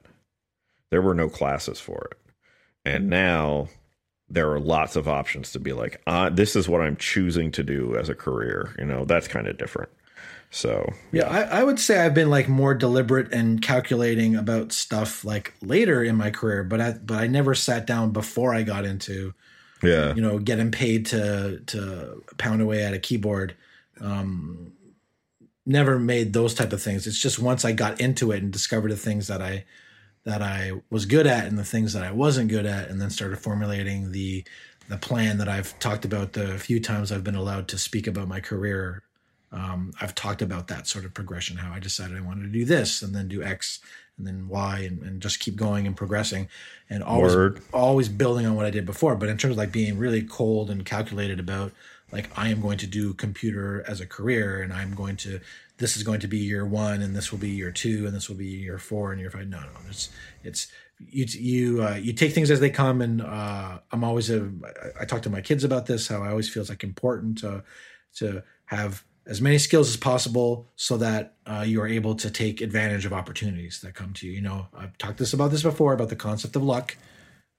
There were no classes for it. And now there are lots of options to be like, uh, this is what I'm choosing to do as a career. You know, that's kind of different. So, Yeah, I, I would say I've been like more deliberate and calculating about stuff like later in my career, but I but I never sat down before I got into yeah. you know getting paid to to pound away at a keyboard. Um, never made those type of things. It's just once I got into it and discovered the things that I that I was good at and the things that I wasn't good at, and then started formulating the the plan that I've talked about the few times I've been allowed to speak about my career. Um, I've talked about that sort of progression, how I decided I wanted to do this and then do X and then Y and, and just keep going and progressing and always Word. always building on what I did before. But in terms of like being really cold and calculated about like I am going to do computer as a career and I'm going to this is going to be year one and this will be year two and this will be year four and year five. No, no. It's it's you you uh, you take things as they come and uh, I'm always a I, I talk to my kids about this how I always feel it's like important to to have as many skills as possible so that uh, you are able to take advantage of opportunities that come to you. You know, I've talked this about this before about the concept of luck.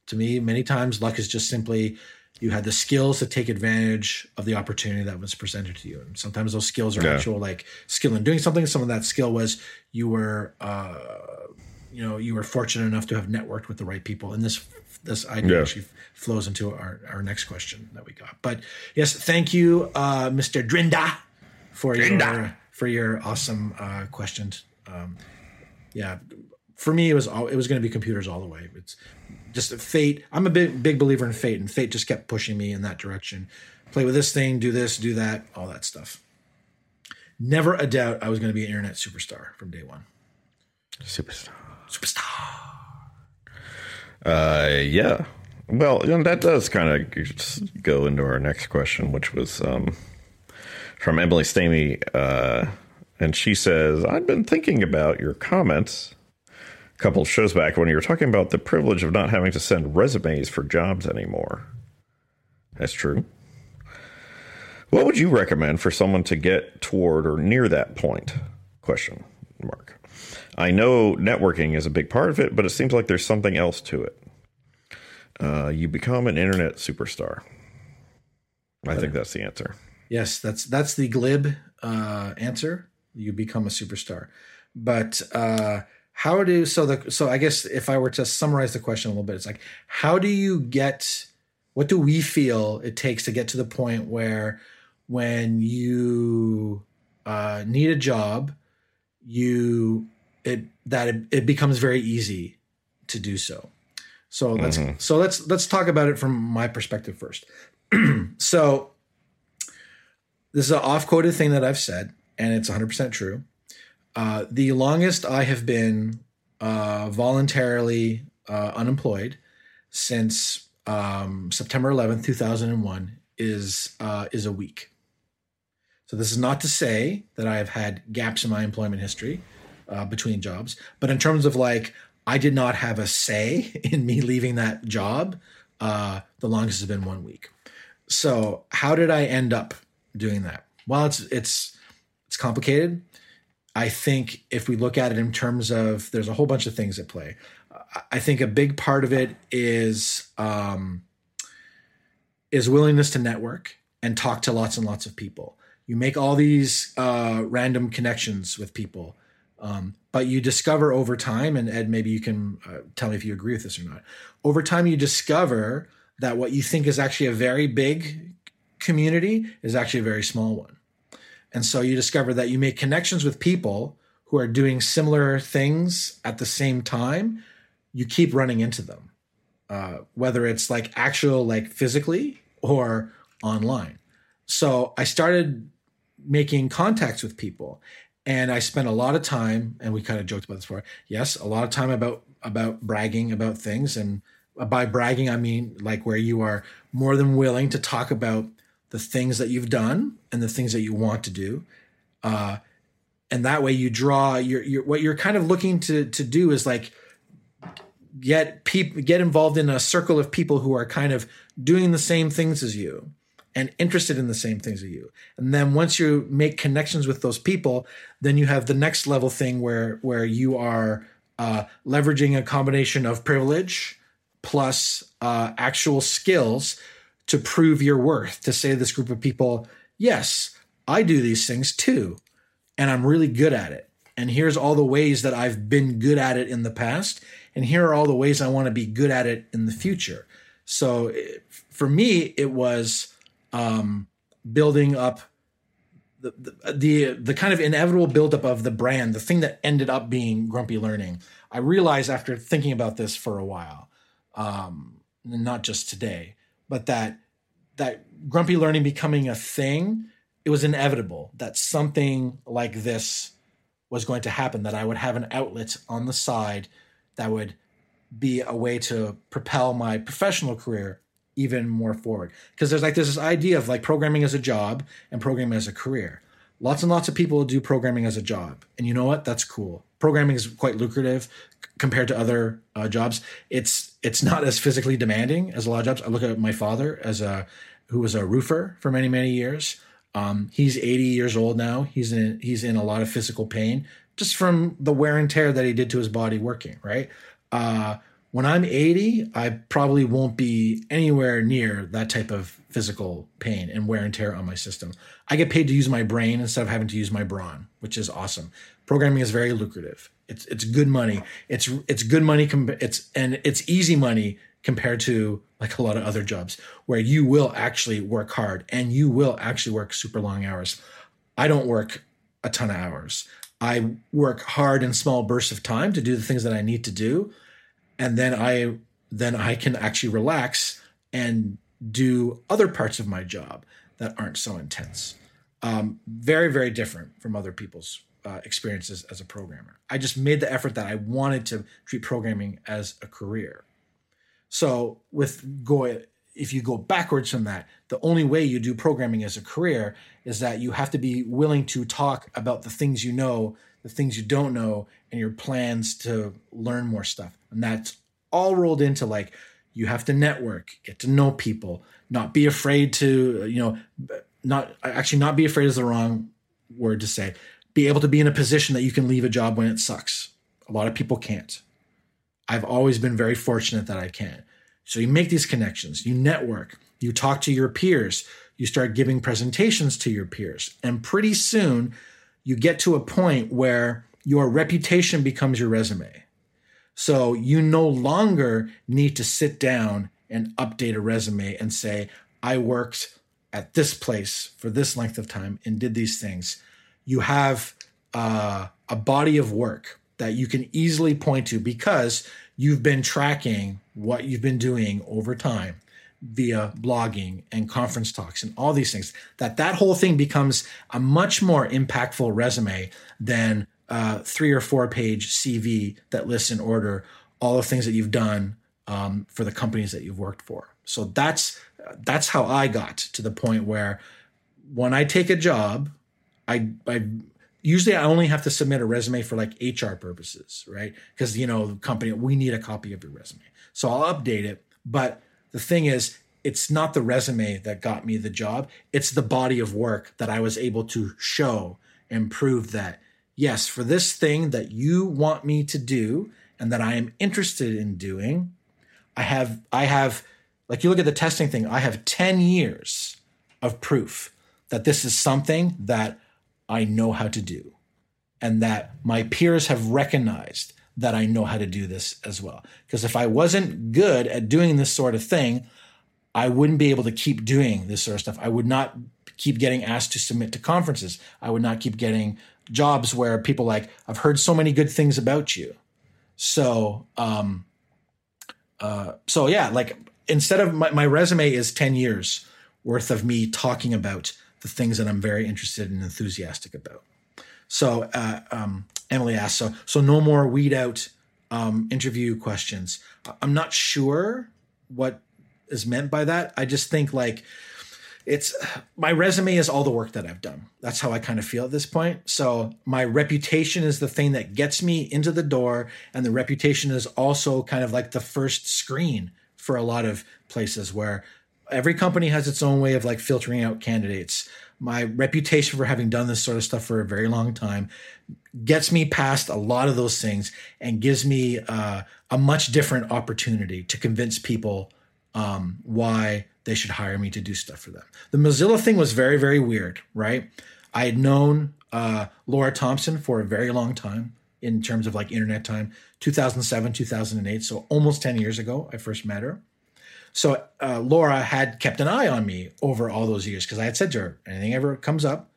To me, many times luck is just simply you had the skills to take advantage of the opportunity that was presented to you. And sometimes those skills are Yeah. actual like skill in doing something. Some of that skill was you were uh, you know, you were fortunate enough to have networked with the right people. And this this idea Yeah. actually flows into our, our next question that we got. But yes, thank you, uh, Mr. Drinda, for your for your awesome uh, questions. Um, yeah, for me, it was all, it was going to be computers all the way. It's just fate. I'm a big big believer in fate, and fate just kept pushing me in that direction. Play with this thing, do this, do that, all that stuff. Never a doubt I was going to be an internet superstar from day one. Superstar. Superstar. Uh, yeah. Well, you know, that does kind of go into our next question, which was um, from Emily Stamey. Uh, and she says, I've been thinking about your comments couple shows back when you were talking about the privilege of not having to send resumes for jobs anymore. That's true. What would you recommend for someone to get toward or near that point? Question mark. I know networking is a big part of it, but it seems like there's something else to it. Uh, you become an internet superstar. I think that's the answer. Yes, that's that's the glib uh, answer. You become a superstar, but uh, how do so the so I guess if I were to summarize the question a little bit, it's like how do you get what do we feel it takes to get to the point where when you uh, need a job, you it that it, it becomes very easy to do so. So let's mm-hmm. so let's let's talk about it from my perspective first. so this is an off quoted thing that I've said, and it's 100% true. Uh, the longest I have been uh, voluntarily uh, unemployed since um, September 11th, 2001, is uh, is a week. So this is not to say that I have had gaps in my employment history uh, between jobs, but in terms of like I did not have a say in me leaving that job, the longest has been one week. So how did I end up doing that? Well, it's it's it's complicated. I think if we look at it in terms of there's a whole bunch of things at play. I think a big part of it is um, is willingness to network and talk to lots and lots of people. You make all these uh, random connections with people, um, but you discover over time, and Ed, maybe you can uh, tell me if you agree with this or not. Over time, you discover that what you think is actually a very big community is actually a very small one. And so you discover that you make connections with people who are doing similar things at the same time. You keep running into them, uh, whether it's like actual, like physically or online. So I started making contacts with people and I spent a lot of time, and we kind of joked about this before. Yes, a lot of time about about bragging about things, and by bragging I mean like where you are more than willing to talk about the things that you've done and the things that you want to do. Uh, and that way you draw your, your what you're kind of looking to to do is like get people get involved in a circle of people who are kind of doing the same things as you and interested in the same things as you. And then once you make connections with those people, then you have the next level thing where where you are uh, leveraging a combination of privilege plus uh, actual skills to prove your worth, to say to this group of people, yes, I do these things too, and I'm really good at it. And here's all the ways that I've been good at it in the past, and here are all the ways I want to be good at it in the future. So for me, it was um, building up the, the, the the kind of inevitable buildup of the brand, the thing that ended up being Grumpy Learning. I realized after thinking about this for a while, um, not just today, but that that grumpy learning becoming a thing, it was inevitable that something like this was going to happen. That I would have an outlet on the side that would be a way to propel my professional career even more forward. Because there's like there's this idea of like programming as a job and programming as a career. Lots and lots of people do programming as a job, and you know what? That's cool. Programming is quite lucrative compared to other uh, jobs. It's it's not as physically demanding as a lot of jobs. I look at my father as a who was a roofer for many many years. Um, he's 80 years old now. He's in he's in a lot of physical pain just from the wear and tear that he did to his body working. Right. Uh, when I'm 80, I probably won't be anywhere near that type of physical pain and wear and tear on my system. I get paid to use my brain instead of having to use my brawn, which is awesome. Programming is very lucrative. It's it's good money. It's it's good money. It's and it's easy money compared to like a lot of other jobs where you will actually work hard and you will actually work super long hours. I don't work a ton of hours. I work hard in small bursts of time to do the things that I need to do, and then I then I can actually relax and do other parts of my job that aren't so intense. Um, very very different from other people's uh, experiences as a programmer. I just made the effort that I wanted to treat programming as a career. So with go if you go backwards from that, the only way you do programming as a career is that you have to be willing to talk about the things you know, the things you don't know, and your plans to learn more stuff. And that's all rolled into like you have to network, get to know people, not be afraid to, you know, not actually not be afraid is the wrong word to say be able to be in a position that you can leave a job when it sucks A lot of people can't. I've always been very fortunate that I can. So you make these connections, you network, you talk to your peers, you start giving presentations to your peers. And pretty soon you get to a point where your reputation becomes your resume. So you no longer need to sit down and update a resume and say, I worked at this place for this length of time and did these things. You have uh, a body of work that you can easily point to because you've been tracking what you've been doing over time via blogging and conference talks and all these things that that whole thing becomes a much more impactful resume than a three or four page cv that lists in order all the things that you've done um, for the companies that you've worked for. So that's that's how i got to the point where when i take a job i i usually I only have to submit a resume for like HR purposes, right? Because you know, the company we need a copy of your resume. So I'll update it. But the thing is, it's not the resume that got me the job. It's the body of work that I was able to show and prove that yes, for this thing that you want me to do and that I am interested in doing, I have I have like you look at the testing thing, I have 10 years of proof that this is something that I know how to do, and that my peers have recognized that I know how to do this as well. Because if I wasn't good at doing this sort of thing, I wouldn't be able to keep doing this sort of stuff. I would not keep getting asked to submit to conferences. I would not keep getting jobs where people like, I've heard so many good things about you. So, um, uh, so yeah, like instead of my, my resume is 10 years worth of me talking about the things that I'm very interested and enthusiastic about. So uh, um, Emily asked, so so no more weed out um, interview questions. I'm not sure what is meant by that. I just think like it's my resume is all the work that I've done. That's how I kind of feel at this point. So my reputation is the thing that gets me into the door, and the reputation is also kind of like the first screen for a lot of places where every company has its own way of like filtering out candidates. My reputation for having done this sort of stuff for a very long time gets me past a lot of those things and gives me uh, a much different opportunity to convince people um, why they should hire me to do stuff for them. The Mozilla thing was very, very weird, right? I had known uh, Laura Thompson for a very long time in terms of like internet time 2007 2008 so almost 10 years ago i first met her so uh, Laura had kept an eye on me over all those years because I had said to her, anything ever comes up,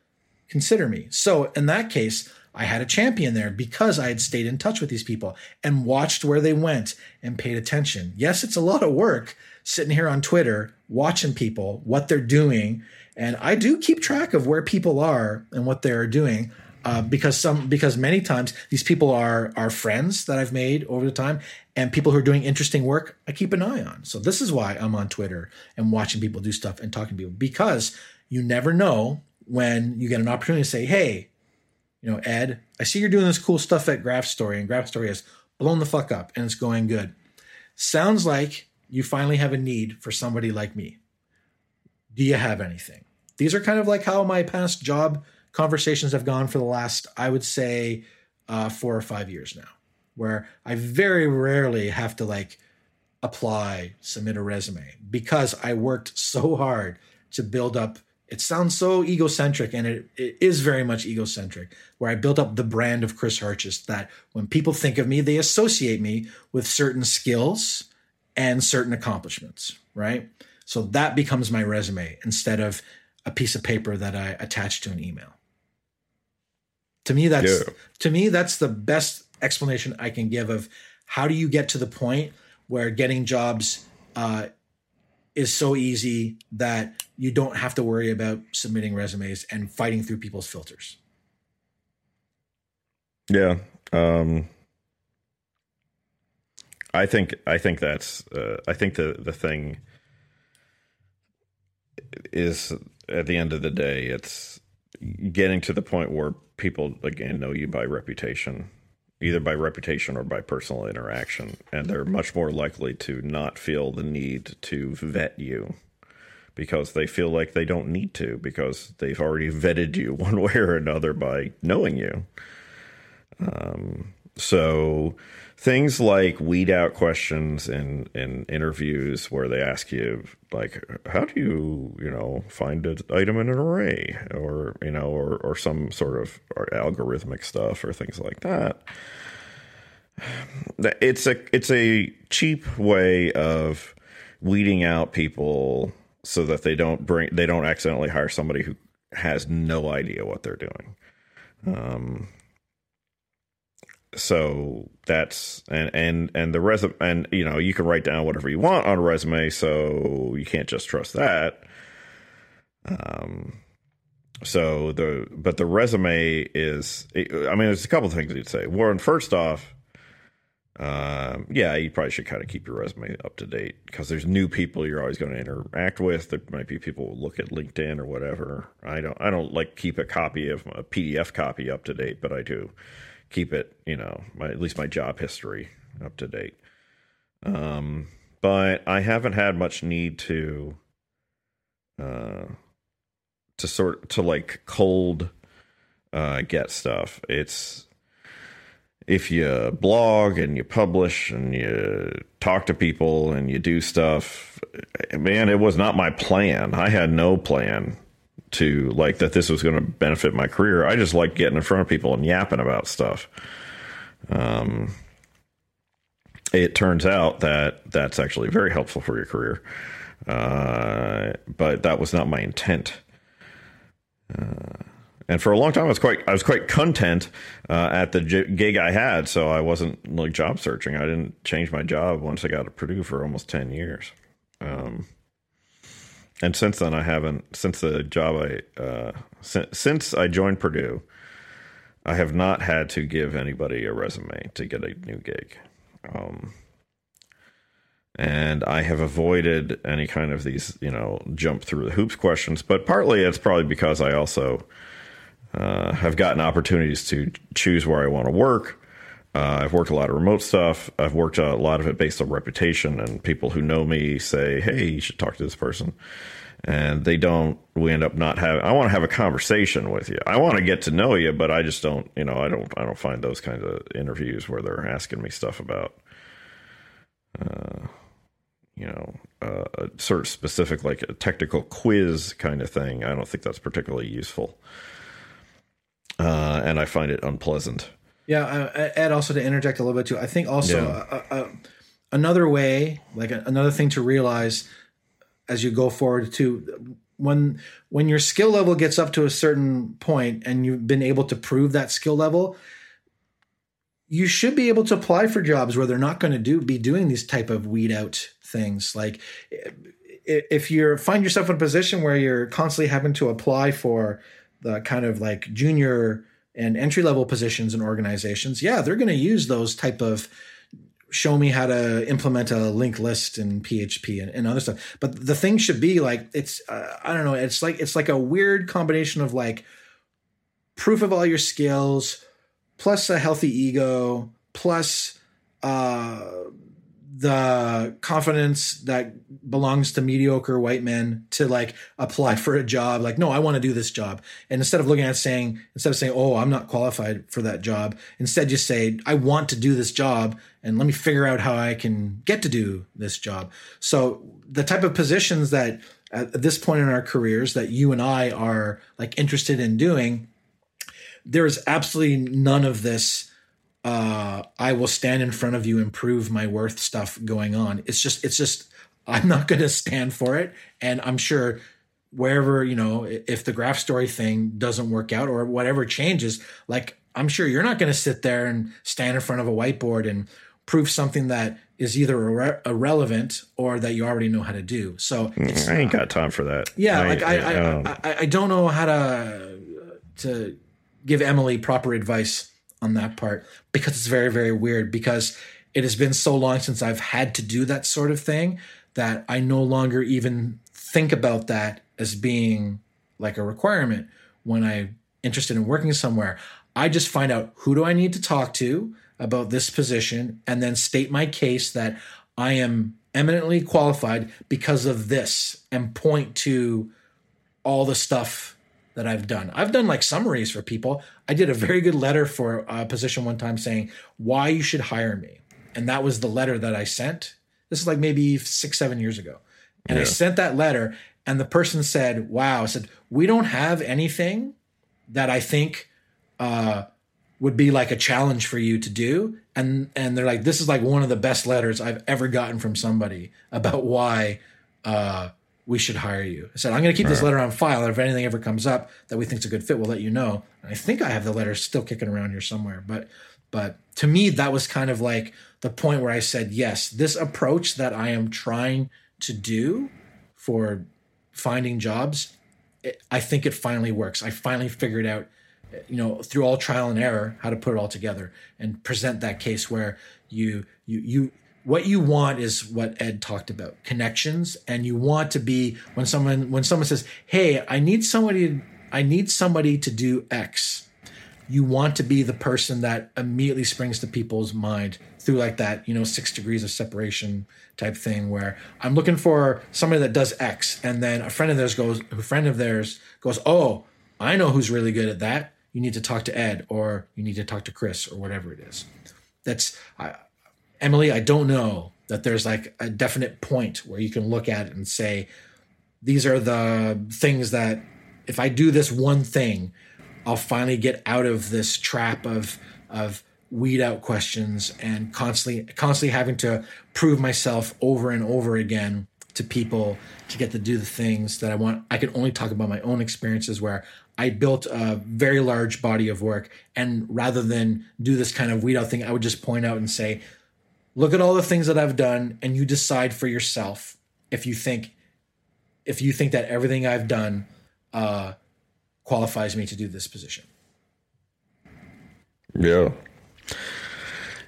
consider me. So in that case, I had a champion there because I had stayed in touch with these people and watched where they went and paid attention. Yes, it's a lot of work sitting here on Twitter, watching people, what they're doing. And I do keep track of where people are and what they're doing. Uh, because some because many times these people are are friends that I've made over the time, and people who are doing interesting work, I keep an eye on. So this is why I'm on Twitter and watching people do stuff and talking to people because you never know when you get an opportunity to say, "Hey, you know, Ed, I see you're doing this cool stuff at Graph Story, and Graph Story has blown the fuck up and it's going good. Sounds like you finally have a need for somebody like me. Do you have anything?" These are kind of like how my past job conversations have gone for the last, I would say, uh, four or five years now, where I very rarely have to like apply, submit a resume because I worked so hard to build up. It sounds so egocentric, and it, it is very much egocentric, where I built up the brand of Chris Hartjes that when people think of me, they associate me with certain skills and certain accomplishments, right? So that becomes my resume instead of a piece of paper that I attach to an email. To me, that's yeah. to me that's the best explanation I can give of how do you get to the point where getting jobs uh, is so easy that you don't have to worry about submitting resumes and fighting through people's filters. Yeah, um, I think I think that's uh, I think the the thing is at the end of the day, it's getting to the point where people again know you by reputation either by reputation or by personal interaction and they're much more likely to not feel the need to vet you because they feel like they don't need to because they've already vetted you one way or another by knowing you. Um, so things like weed out questions in in interviews where they ask you like how do you you know find an item in an array? Or you know or or some sort of algorithmic stuff or things like that it's a it's a cheap way of weeding out people so that they don't bring they don't accidentally hire somebody who has no idea what they're doing. Um so that's and and and the resume and you know you can write down whatever you want on a resume so you can't just trust that. Um so the but the resume is i mean there's a couple of things you'd say. Warren first off um yeah you probably should kind of keep your resume up to date because there's new people you're always going to interact with. There might be people who look at linkedin or whatever. I don't i don't like keep a copy of a pdf copy up to date but i do keep it, you know, my, at least my job history up to date. Um, but I haven't had much need to, uh, to sort to like cold, uh, get stuff. It's if you blog and you publish and you talk to people and you do stuff, man, it was not my plan. I had no plan to like that this was going to benefit my career. I just like getting in front of people and yapping about stuff. Um, it turns out that that's actually very helpful for your career. Uh, but that was not my intent. Uh, and for a long time, I was quite I was quite content uh, at the j- gig I had, so I wasn't like job searching. I didn't change my job once I got to Purdue for almost ten years. Um, and since then I haven't since the job I uh, since, since I joined Purdue, I have not had to give anybody a resume to get a new gig. Um, and I have avoided any kind of these, you know, jump through the hoops questions. But partly it's probably because I also uh, have gotten opportunities to choose where I want to work. Uh, I've worked a lot of remote stuff. I've worked a lot of it based on reputation, and people who know me say, "Hey, you should talk to this person." And they don't. We end up not having. I want to have a conversation with you. I want to get to know you, but I just don't. You know, I don't. I don't find those kinds of interviews where they're asking me stuff about, uh, you know, uh, a sort of specific, like a technical quiz kind of thing. I don't think that's particularly useful, uh, and I find it unpleasant. Yeah, uh, Ed. Also, to interject a little bit too, I think also yeah. uh, uh, another way, like another thing to realize as you go forward to when when your skill level gets up to a certain point and you've been able to prove that skill level, you should be able to apply for jobs where they're not going to do be doing these type of weed out things. Like if you find yourself in a position where you're constantly having to apply for the kind of like junior and entry level positions in organizations, yeah, they're going to use those type of show me how to implement a linked list in PHP and, and other stuff. But the thing should be like it's uh, I don't know, it's like it's like a weird combination of like proof of all your skills plus a healthy ego plus uh the confidence that belongs to mediocre white men to like apply for a job like no i want to do this job. And instead of looking at saying instead of saying oh i'm not qualified for that job instead just say i want to do this job and let me figure out how i can get to do this job. So the type of positions that at this point in our careers that you and i are like interested in doing there is absolutely none of this uh, I will stand in front of you and prove my worth stuff going on. It's just, it's just, I'm not going to stand for it. And I'm sure wherever, you know, if the graph story thing doesn't work out or whatever changes, like I'm sure you're not going to sit there and stand in front of a whiteboard and prove something that is either irre- irrelevant or that you already know how to do. So mm, I ain't got time for that. Yeah, I, like I, I, I, um, I, I don't know how to to give Emily proper advice on that part because it's very, very weird because it has been so long since I've had to do that sort of thing that I no longer even think about that as being like a requirement when I'm interested in working somewhere. I just find out who do I need to talk to about this position and then state my case that I am eminently qualified because of this and point to all the stuff that I've done. I've done like summaries for people. I did a very good letter for a position one time saying why you should hire me. And that was the letter that I sent. This is like maybe six, seven years ago. And yeah. I sent that letter, and the person said, Wow, I said, we don't have anything that I think uh, would be like a challenge for you to do. And and they're like, this is like one of the best letters I've ever gotten from somebody about why uh, we should hire you. I said, I'm going to keep this letter on file. If anything ever comes up that we think's a good fit, we'll let you know. And I think I have the letter still kicking around here somewhere. But but to me, that was kind of like the point where I said, yes, this approach that I am trying to do for finding jobs, it, I think it finally works. I finally figured out, you know, through all trial and error, how to put it all together and present that case where you you you what you want is what Ed talked about connections. And you want to be when someone when someone says hey I need somebody I need somebody to do X you want to be the person that immediately springs to people's mind through like that you know six degrees of separation type thing where I'm looking for somebody that does X. And then a friend of theirs goes a friend of theirs goes oh I know who's really good at that. You need to talk to Ed or you need to talk to Chris or whatever it is. That's I, Emily, I don't know that there's like a definite point where you can look at it and say, these are the things that if I do this one thing, I'll finally get out of this trap of of weed out questions and constantly constantly having to prove myself over and over again to people to get to do the things that I want. I can only talk about my own experiences where I built a very large body of work and rather than do this kind of weed out thing, I would just point out and say, look at all the things that I've done and you decide for yourself if you think if you think that everything I've done uh, qualifies me to do this position. Yeah.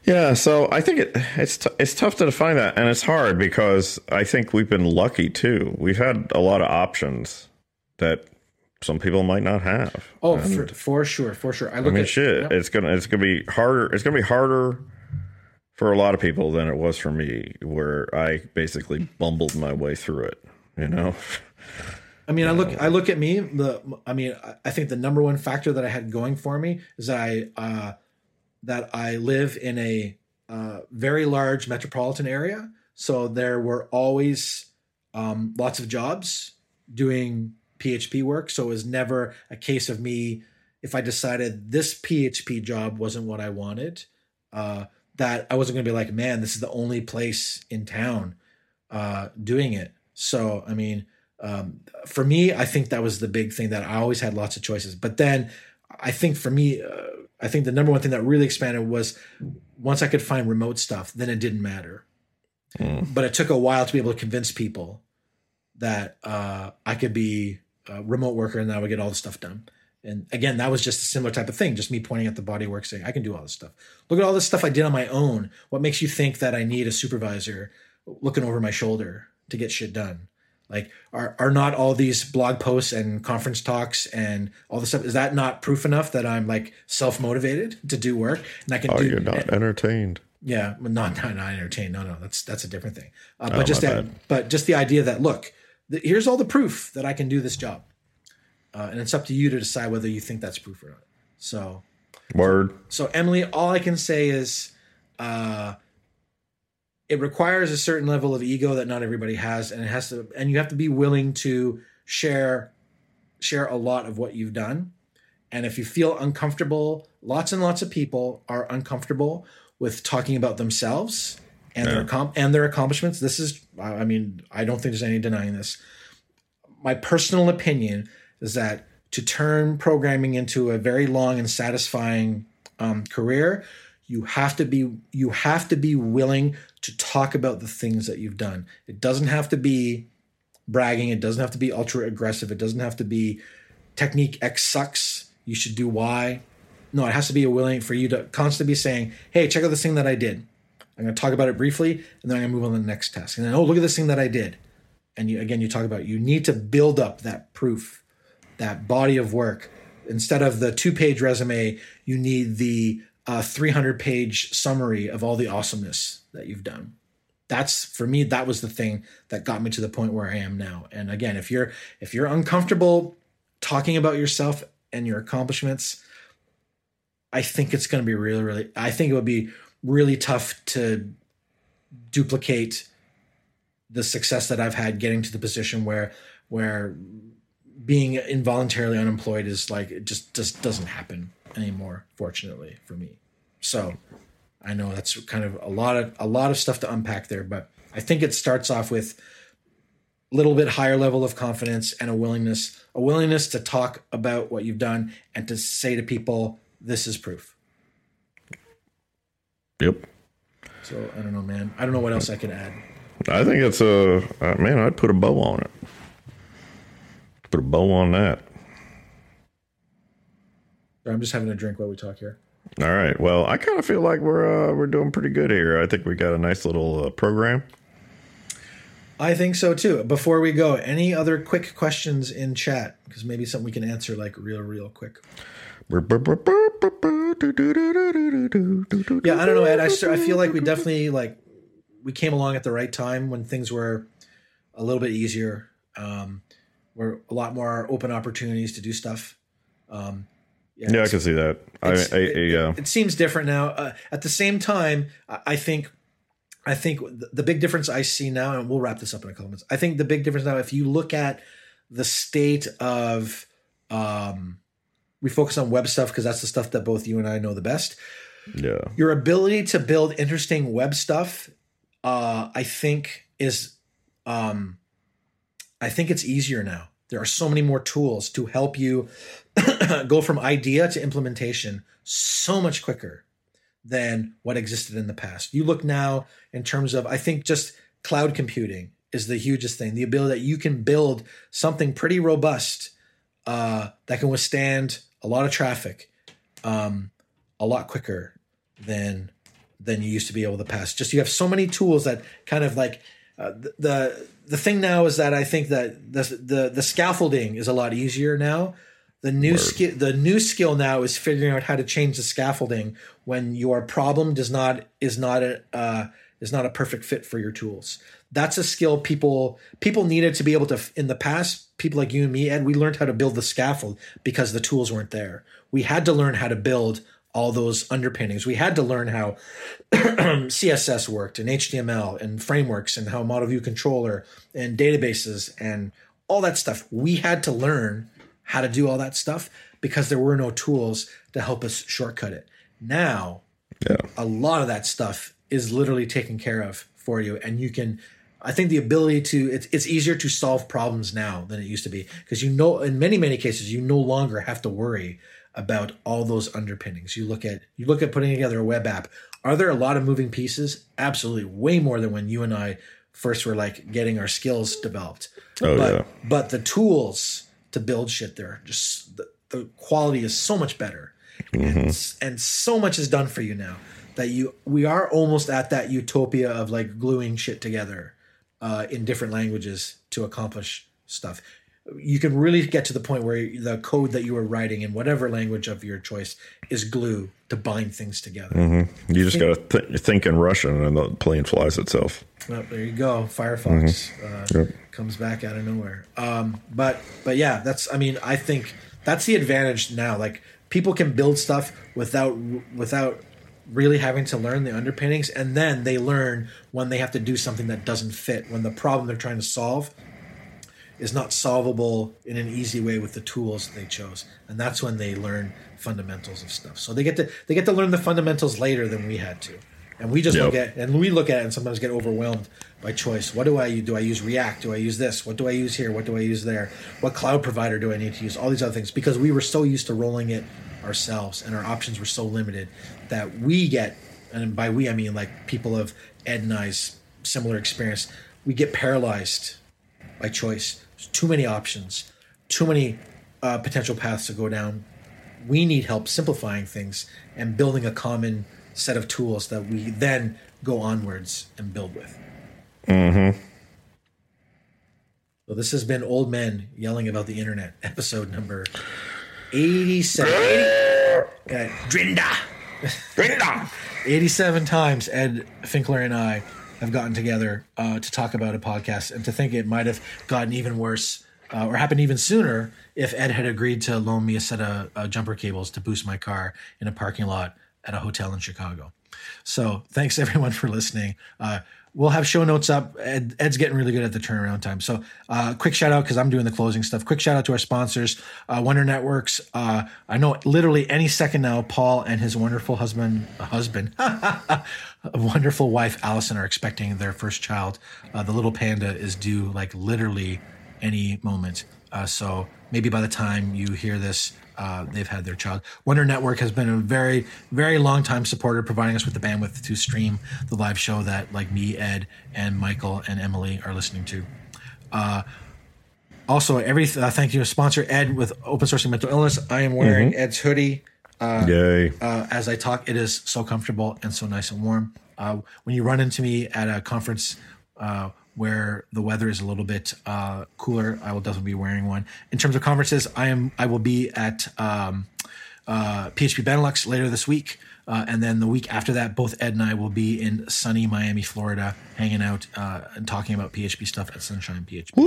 Yeah, so I think it, it's t- it's tough to define that, and it's hard because I think we've been lucky too. We've had a lot of options that some people might not have. Oh, for, for, sure, for sure. I, I mean, at, shit, yep. it's gonna it's gonna be harder. It's gonna be harder for a lot of people than it was for me, where I basically bumbled my way through it. You know. I mean, I look, I look at me. The, I mean, I think the number one factor that I had going for me is that I, uh, that I live in a uh, very large metropolitan area, so there were always um, lots of jobs doing PHP work. So it was never a case of me if I decided this PHP job wasn't what I wanted. Uh, that I wasn't going to be like, man, this is the only place in town uh, doing it. So, I mean, um, for me, I think that was the big thing that I always had lots of choices. But then I think for me, uh, I think the number one thing that really expanded was once I could find remote stuff, then it didn't matter. Mm. But it took a while to be able to convince people that uh, I could be a remote worker and that I would get all the stuff done. And again, that was just a similar type of thing, just me pointing at the body work saying, I can do all this stuff. Look at all this stuff I did on my own. What makes you think that I need a supervisor looking over my shoulder to get shit done? Like, are, are not all these blog posts and conference talks and all this stuff, is that not proof enough that I'm like self motivated to do work? And I can oh, do you're not entertained. Yeah, not, not, not entertained. No, no, that's, that's a different thing. Uh, but oh, just that, but just the idea that, look, the, here's all the proof that I can do this job uh, and it's up to you to decide whether you think that's proof or not. So, word. So, Emily, all I can say is, uh, it requires a certain level of ego that not everybody has, and it has to, and you have to be willing to share, share a lot of what you've done. And if you feel uncomfortable, lots and lots of people are uncomfortable with talking about themselves and yeah. their and their accomplishments. This is, I mean, I don't think there's any denying this. My personal opinion is that to turn programming into a very long and satisfying um, career, you have to be you have to be willing to talk about the things that you've done. It doesn't have to be bragging. It doesn't have to be ultra aggressive. It doesn't have to be technique X sucks. You should do Y. No, it has to be a willing for you to constantly be saying, "Hey, check out this thing that I did." I'm going to talk about it briefly, and then I'm going to move on to the next task. And then, oh, look at this thing that I did. And you, again, you talk about you need to build up that proof that body of work. Instead of the two page resume, you need the uh, 300 page summary of all the awesomeness that you've done. That's for me, that was the thing that got me to the point where I am now. And again, if you're if you're uncomfortable talking about yourself and your accomplishments, I think it's going to be really, really. I think it would be really tough to duplicate the success that I've had getting to the position where where being involuntarily unemployed is like it just just doesn't happen anymore fortunately for me so i know that's kind of a lot of a lot of stuff to unpack there but i think it starts off with a little bit higher level of confidence and a willingness a willingness to talk about what you've done and to say to people this is proof Yep. so i don't know man i don't know what else i can add I think it's a uh, man. I'd put a bow on it. Put a bow on that. i'm just having a drink while we talk here All right. Well, I kind of feel like we're uh, we're doing pretty good here. I think we got a nice little uh, program. I think so too. Before we go, any other quick questions in chat? Because maybe something we can answer like real, real quick. Yeah, Yeah, I don't know, Ed. I, st- I feel like we definitely like we came along at the right time when things were a little bit easier. Um, were a lot more open opportunities to do stuff. Um, Yeah, I can see that. I, I, I, it, yeah. it seems different now. Uh, at the same time, I I think, I think the- the big difference I see now, and we'll wrap this up in a couple minutes. I think the big difference now, if you look at the state of, um, we focus on web stuff because that's the stuff that both you and I know the best. yeah. Your ability to build interesting web stuff, uh, I think is, um, I think it's easier now. There are so many more tools to help you go from idea to implementation so much quicker than what existed in the past. You look now in terms of, I think just cloud computing is the hugest thing. The ability that you can build something pretty robust uh, that can withstand a lot of traffic um, a lot quicker than than you used to be able to pass. Just you have so many tools that kind of like uh, the- the the thing now is that I think that the the the scaffolding is a lot easier now. The new skill the new skill now is figuring out how to change the scaffolding when your problem does not is not a uh, is not a perfect fit for your tools. That's a skill people people needed to be able to in the past. People like you and me, Ed, we learned how to build the scaffold because the tools weren't there. We had to learn how to build all those underpinnings. We had to learn how CSS worked and HTML and frameworks and how model view controller and databases and all that stuff. We had to learn how to do all that stuff because there were no tools to help us shortcut it. Now, Yeah. a lot of that stuff is literally taken care of for you and you can i think the ability to it's, it's easier to solve problems now than it used to be because you know in many many cases you no longer have to worry about all those underpinnings. You look at you look at putting together a web app. Are there a lot of moving pieces? Absolutely. Way more than when you and i first were like getting our skills developed. Oh, but yeah. but the tools to build shit there just the, the quality is so much better. And, and so much is done for you now that you we are almost at that utopia of like gluing shit together uh, in different languages to accomplish stuff you can really get to the point where the code that you are writing in whatever language of your choice is glue to bind things together You just got to th- think in Russian and the plane flies itself. Well, there you go. Firefox uh, Yep. comes back out of nowhere. Um, but but yeah, that's. I mean, I think that's the advantage now. Like people can build stuff without without really having to learn the underpinnings, and then they learn when they have to do something that doesn't fit. When the problem they're trying to solve is not solvable in an easy way with the tools they chose, and that's when they learn fundamentals of stuff. So they get to they get to learn the fundamentals later than we had to, and we just Yep. look at and we look at it and sometimes get overwhelmed by choice. What do I use? Do I use React? Do I use this? What do I use here? What do I use there? What cloud provider do I need to use? All these other things because we were so used to rolling it ourselves, and our options were so limited that we get, and by we I mean like people of Ed and I's similar experience, we get paralyzed by choice. Too many options, too many uh, potential paths to go down. We need help simplifying things and building a common set of tools that we then go onwards and build with. Mm-hmm. So this has been Old Men Yelling About the Internet, episode number 87. 80, uh, Drinda! 87 times Ed Finkler and I have gotten together uh, to talk about a podcast and to think it might have gotten even worse uh, or happened even sooner if Ed had agreed to loan me a set of uh, jumper cables to boost my car in a parking lot at a hotel in Chicago. So thanks everyone for listening. We'll have show notes up. Ed, Ed's getting really good at the turnaround time. So uh, quick shout out because I'm doing the closing stuff. Quick shout out to our sponsors, uh, WonderNetworks. Uh, I know literally any second now, Paul and his wonderful husband, husband, wonderful wife Allison are expecting their first child. Uh, the little panda is due like literally any moment. Uh, so maybe by the time you hear this, uh, they've had their child. WonderNetwork has been a very, very long time supporter, providing us with the bandwidth to stream the live show that, like me, Ed, and Michael and Emily are listening to. Uh, also, every uh, thank you to sponsor Ed with open sourcing mental illness. I am wearing Ed's hoodie Yay. uh, as I talk. It is so comfortable and so nice and warm. Uh, when you run into me at a conference uh, where the weather is a little bit uh, cooler, I will definitely be wearing one. In terms of conferences, I am I will be at um, uh, PHP Benelux later this week. Uh, and then the week after that, both Ed and I will be in sunny Miami, Florida, hanging out uh, and talking about PHP stuff at Sunshine PHP.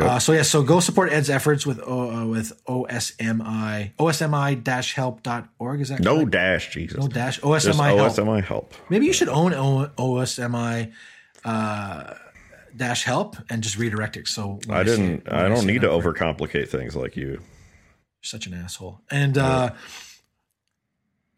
Uh, so yeah, so go support Ed's efforts with uh, with OSMI OSMI-help.org. Is that no correct? dash, Jesus. no dash Just OSMI help. OSMI help. Maybe you should own o- OSMI uh, dash help and just redirect it. So I didn't. when I don't need to overcomplicate things like you. You're such an asshole. And uh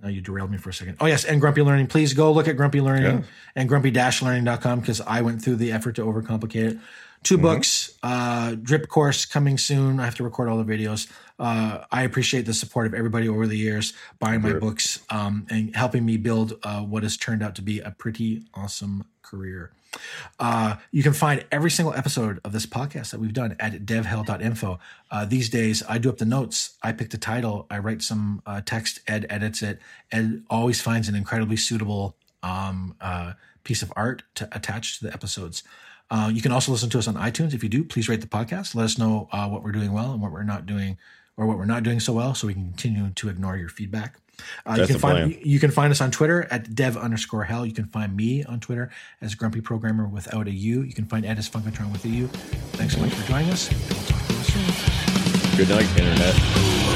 now you derailed me for a second. Oh yes, and Grumpy Learning. Please go look at Grumpy Learning Yeah. and Grumpy Dash Learning.com because I went through the effort to overcomplicate it. 2 Mm-hmm. books, uh, drip course coming soon. I have to record all the videos. Uh, I appreciate the support of everybody over the years buying my books um, and helping me build uh, what has turned out to be a pretty awesome career. Uh, you can find every single episode of this podcast that we've done at devhell.info. Uh, these days, I do up the notes. I pick the title. I write some uh, text. Ed edits it. Ed always finds an incredibly suitable um, uh, piece of art to attach to the episodes. Uh, you can also listen to us on iTunes. If you do, please rate the podcast. Let us know uh, what we're doing well and what we're not doing, or what we're not doing so well, so we can continue to ignore your feedback. Uh, you can find plan. you can find us on Twitter at dev underscore hell. You can find me on Twitter as Grumpy Programmer without a U. You can find Ed as Funkatron with a U. Thanks so much for joining us. We'll talk to you soon. Good night, internet.